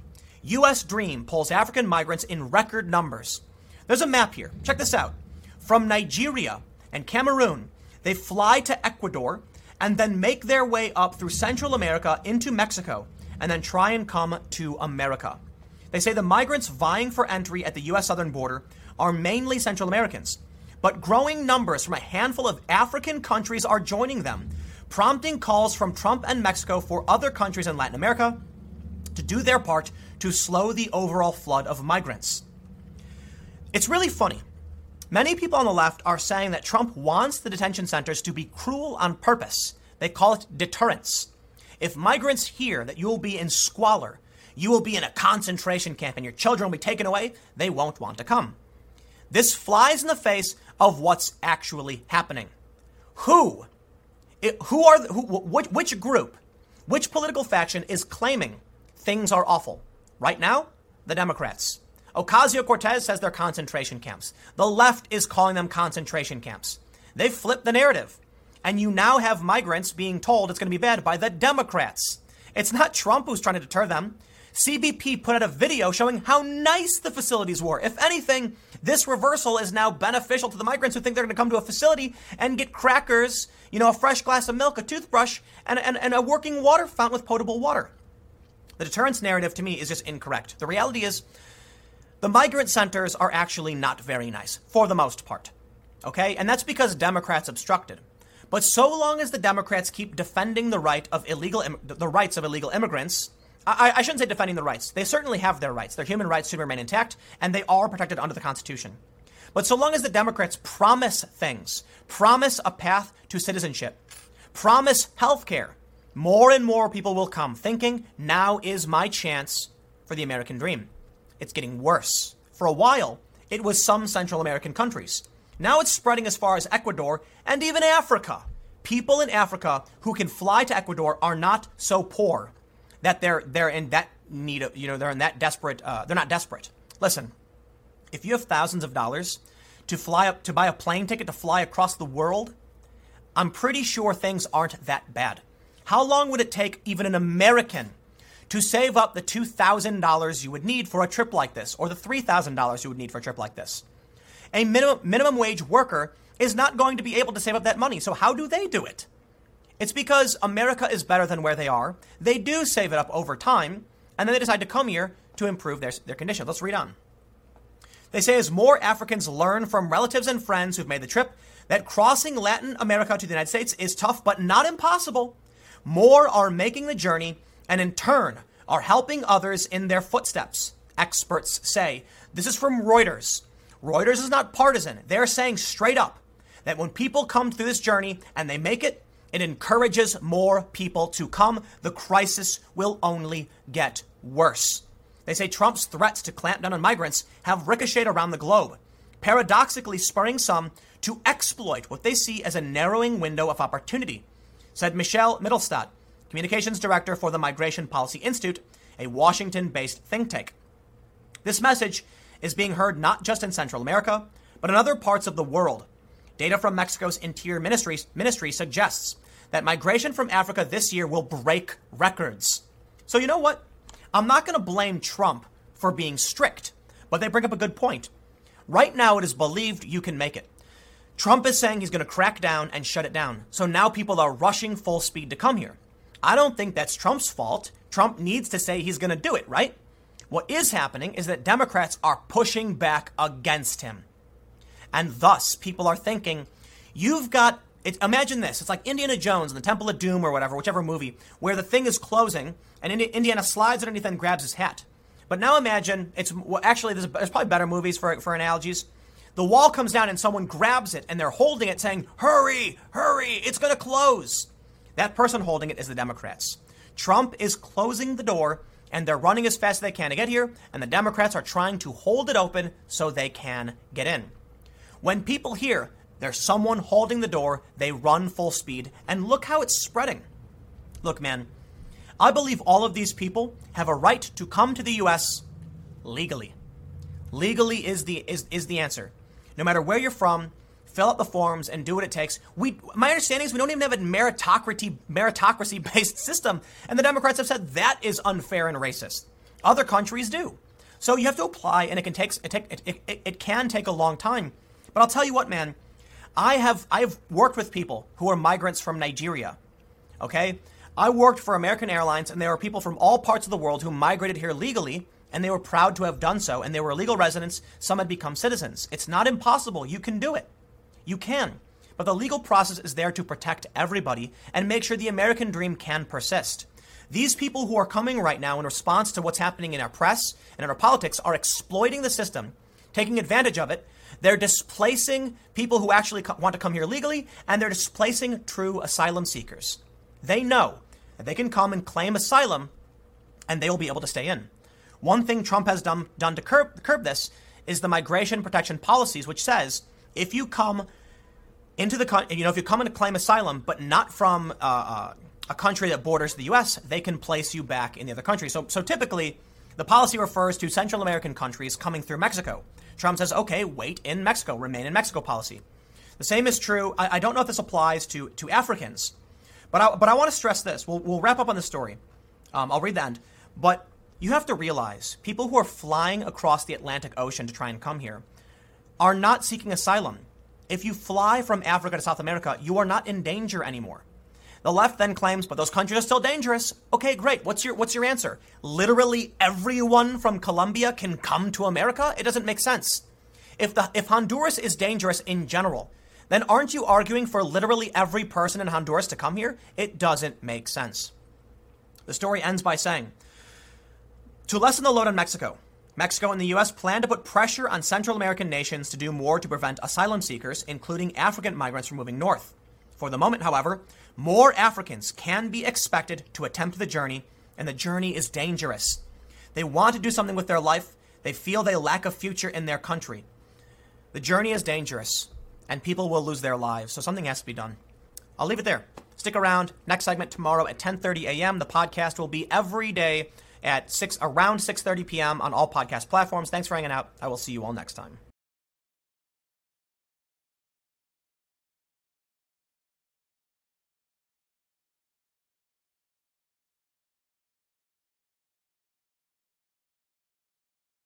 US Dream pulls African migrants in record numbers. There's a map here. Check this out. From Nigeria and Cameroon, they fly to Ecuador and then make their way up through Central America into Mexico and then try and come to America. They say the migrants vying for entry at the U.S. southern border are mainly Central Americans, but growing numbers from a handful of African countries are joining them, prompting calls from Trump and Mexico for other countries in Latin America to do their part to slow the overall flood of migrants. It's really funny. Many people on the left are saying that Trump wants the detention centers to be cruel on purpose. They call it deterrence. If migrants hear that you will be in squalor, you will be in a concentration camp, and your children will be taken away, they won't want to come. This flies in the face of what's actually happening. Who, it, who are, who, which, which group, which political faction is claiming things are awful? Right now, the Democrats. Ocasio Cortez says they're concentration camps. The left is calling them concentration camps. They've flipped the narrative. And you now have migrants being told it's going to be bad by the Democrats. It's not Trump who's trying to deter them. CBP put out a video showing how nice the facilities were. If anything, this reversal is now beneficial to the migrants who think they're going to come to a facility and get crackers, you know, a fresh glass of milk, a toothbrush, and, and, and a working water fountain with potable water. The deterrence narrative to me is just incorrect. The reality is, the migrant centers are actually not very nice, for the most part. Okay? And that's because Democrats obstructed. But so long as the Democrats keep defending the right of illegal the rights of illegal immigrants, I, I shouldn't say defending the rights. They certainly have their rights. Their human rights should remain intact, and they are protected under the Constitution. But so long as the Democrats promise things, promise a path to citizenship, promise health care, more and more people will come thinking, now is my chance for the American dream. It's getting worse. For a while, it was some Central American countries. Now it's spreading as far as Ecuador and even Africa. People in Africa who can fly to Ecuador are not so poor that they're they're in that need of you know they're in that desperate uh, they're not desperate. Listen, if you have thousands of dollars to fly up to buy a plane ticket to fly across the world, I'm pretty sure things aren't that bad. How long would it take even an American to save up the $2,000 you would need for a trip like this, or the $3,000 you would need for a trip like this? A minimum, minimum wage worker is not going to be able to save up that money. So, how do they do it? It's because America is better than where they are. They do save it up over time, and then they decide to come here to improve their, their condition. Let's read on. They say as more Africans learn from relatives and friends who've made the trip that crossing Latin America to the United States is tough but not impossible, more are making the journey and in turn are helping others in their footsteps. Experts say. This is from Reuters. Reuters is not partisan. They're saying straight up that when people come through this journey and they make it, it encourages more people to come. The crisis will only get worse. They say Trump's threats to clamp down on migrants have ricocheted around the globe, paradoxically spurring some to exploit what they see as a narrowing window of opportunity, said Michelle Mittelstadt, communications director for the Migration Policy Institute, a Washington based think tank. This message is being heard not just in Central America, but in other parts of the world. Data from Mexico's Interior Ministry, ministry suggests that migration from Africa this year will break records. So, you know what? I'm not going to blame Trump for being strict, but they bring up a good point. Right now, it is believed you can make it. Trump is saying he's going to crack down and shut it down. So now people are rushing full speed to come here. I don't think that's Trump's fault. Trump needs to say he's going to do it, right? What is happening is that Democrats are pushing back against him. And thus, people are thinking, you've got it, imagine this. It's like Indiana Jones and the Temple of Doom or whatever, whichever movie, where the thing is closing and Indiana slides underneath and grabs his hat. But now imagine it's well, actually there's, there's probably better movies for for analogies. The wall comes down and someone grabs it and they're holding it, saying, "Hurry, hurry! It's going to close." That person holding it is the Democrats. Trump is closing the door and they're running as fast as they can to get here, and the Democrats are trying to hold it open so they can get in. When people hear there's someone holding the door. They run full speed. And look how it's spreading. Look, man, I believe all of these people have a right to come to the U.S. legally. Legally is the, is, is the answer. No matter where you're from, fill out the forms and do what it takes. We, my understanding is we don't even have a meritocracy, meritocracy based system. And the Democrats have said that is unfair and racist. Other countries do. So you have to apply, and it can take it, take, it, it, it can take a long time. But I'll tell you what, man, I have I've worked with people who are migrants from Nigeria. Okay? I worked for American Airlines and there were people from all parts of the world who migrated here legally and they were proud to have done so and they were legal residents, some had become citizens. It's not impossible. You can do it. You can. But the legal process is there to protect everybody and make sure the American dream can persist. These people who are coming right now in response to what's happening in our press and in our politics are exploiting the system, taking advantage of it. They're displacing people who actually co- want to come here legally, and they're displacing true asylum seekers. They know that they can come and claim asylum, and they will be able to stay in. One thing Trump has done, done to curb, curb this is the migration protection policies, which says if you come into the country, you know, if you come in to claim asylum, but not from uh, uh, a country that borders the U.S., they can place you back in the other country. So, so typically, the policy refers to Central American countries coming through Mexico. Trump says, okay, wait in Mexico, remain in Mexico policy. The same is true. I, I don't know if this applies to, to Africans, but I, but I want to stress this. We'll, we'll wrap up on the story. Um, I'll read the end. But you have to realize people who are flying across the Atlantic Ocean to try and come here are not seeking asylum. If you fly from Africa to South America, you are not in danger anymore. The left then claims, but those countries are still dangerous. Okay, great. What's your what's your answer? Literally everyone from Colombia can come to America? It doesn't make sense. If the if Honduras is dangerous in general, then aren't you arguing for literally every person in Honduras to come here? It doesn't make sense. The story ends by saying, to lessen the load on Mexico, Mexico and the U.S. plan to put pressure on Central American nations to do more to prevent asylum seekers, including African migrants, from moving north. For the moment, however, more Africans can be expected to attempt the journey, and the journey is dangerous. They want to do something with their life, they feel they lack a future in their country. The journey is dangerous, and people will lose their lives, so something has to be done. I'll leave it there. Stick around. Next segment tomorrow at 10:30 a.m. The podcast will be every day at 6 around 6:30 p.m. on all podcast platforms. Thanks for hanging out. I will see you all next time.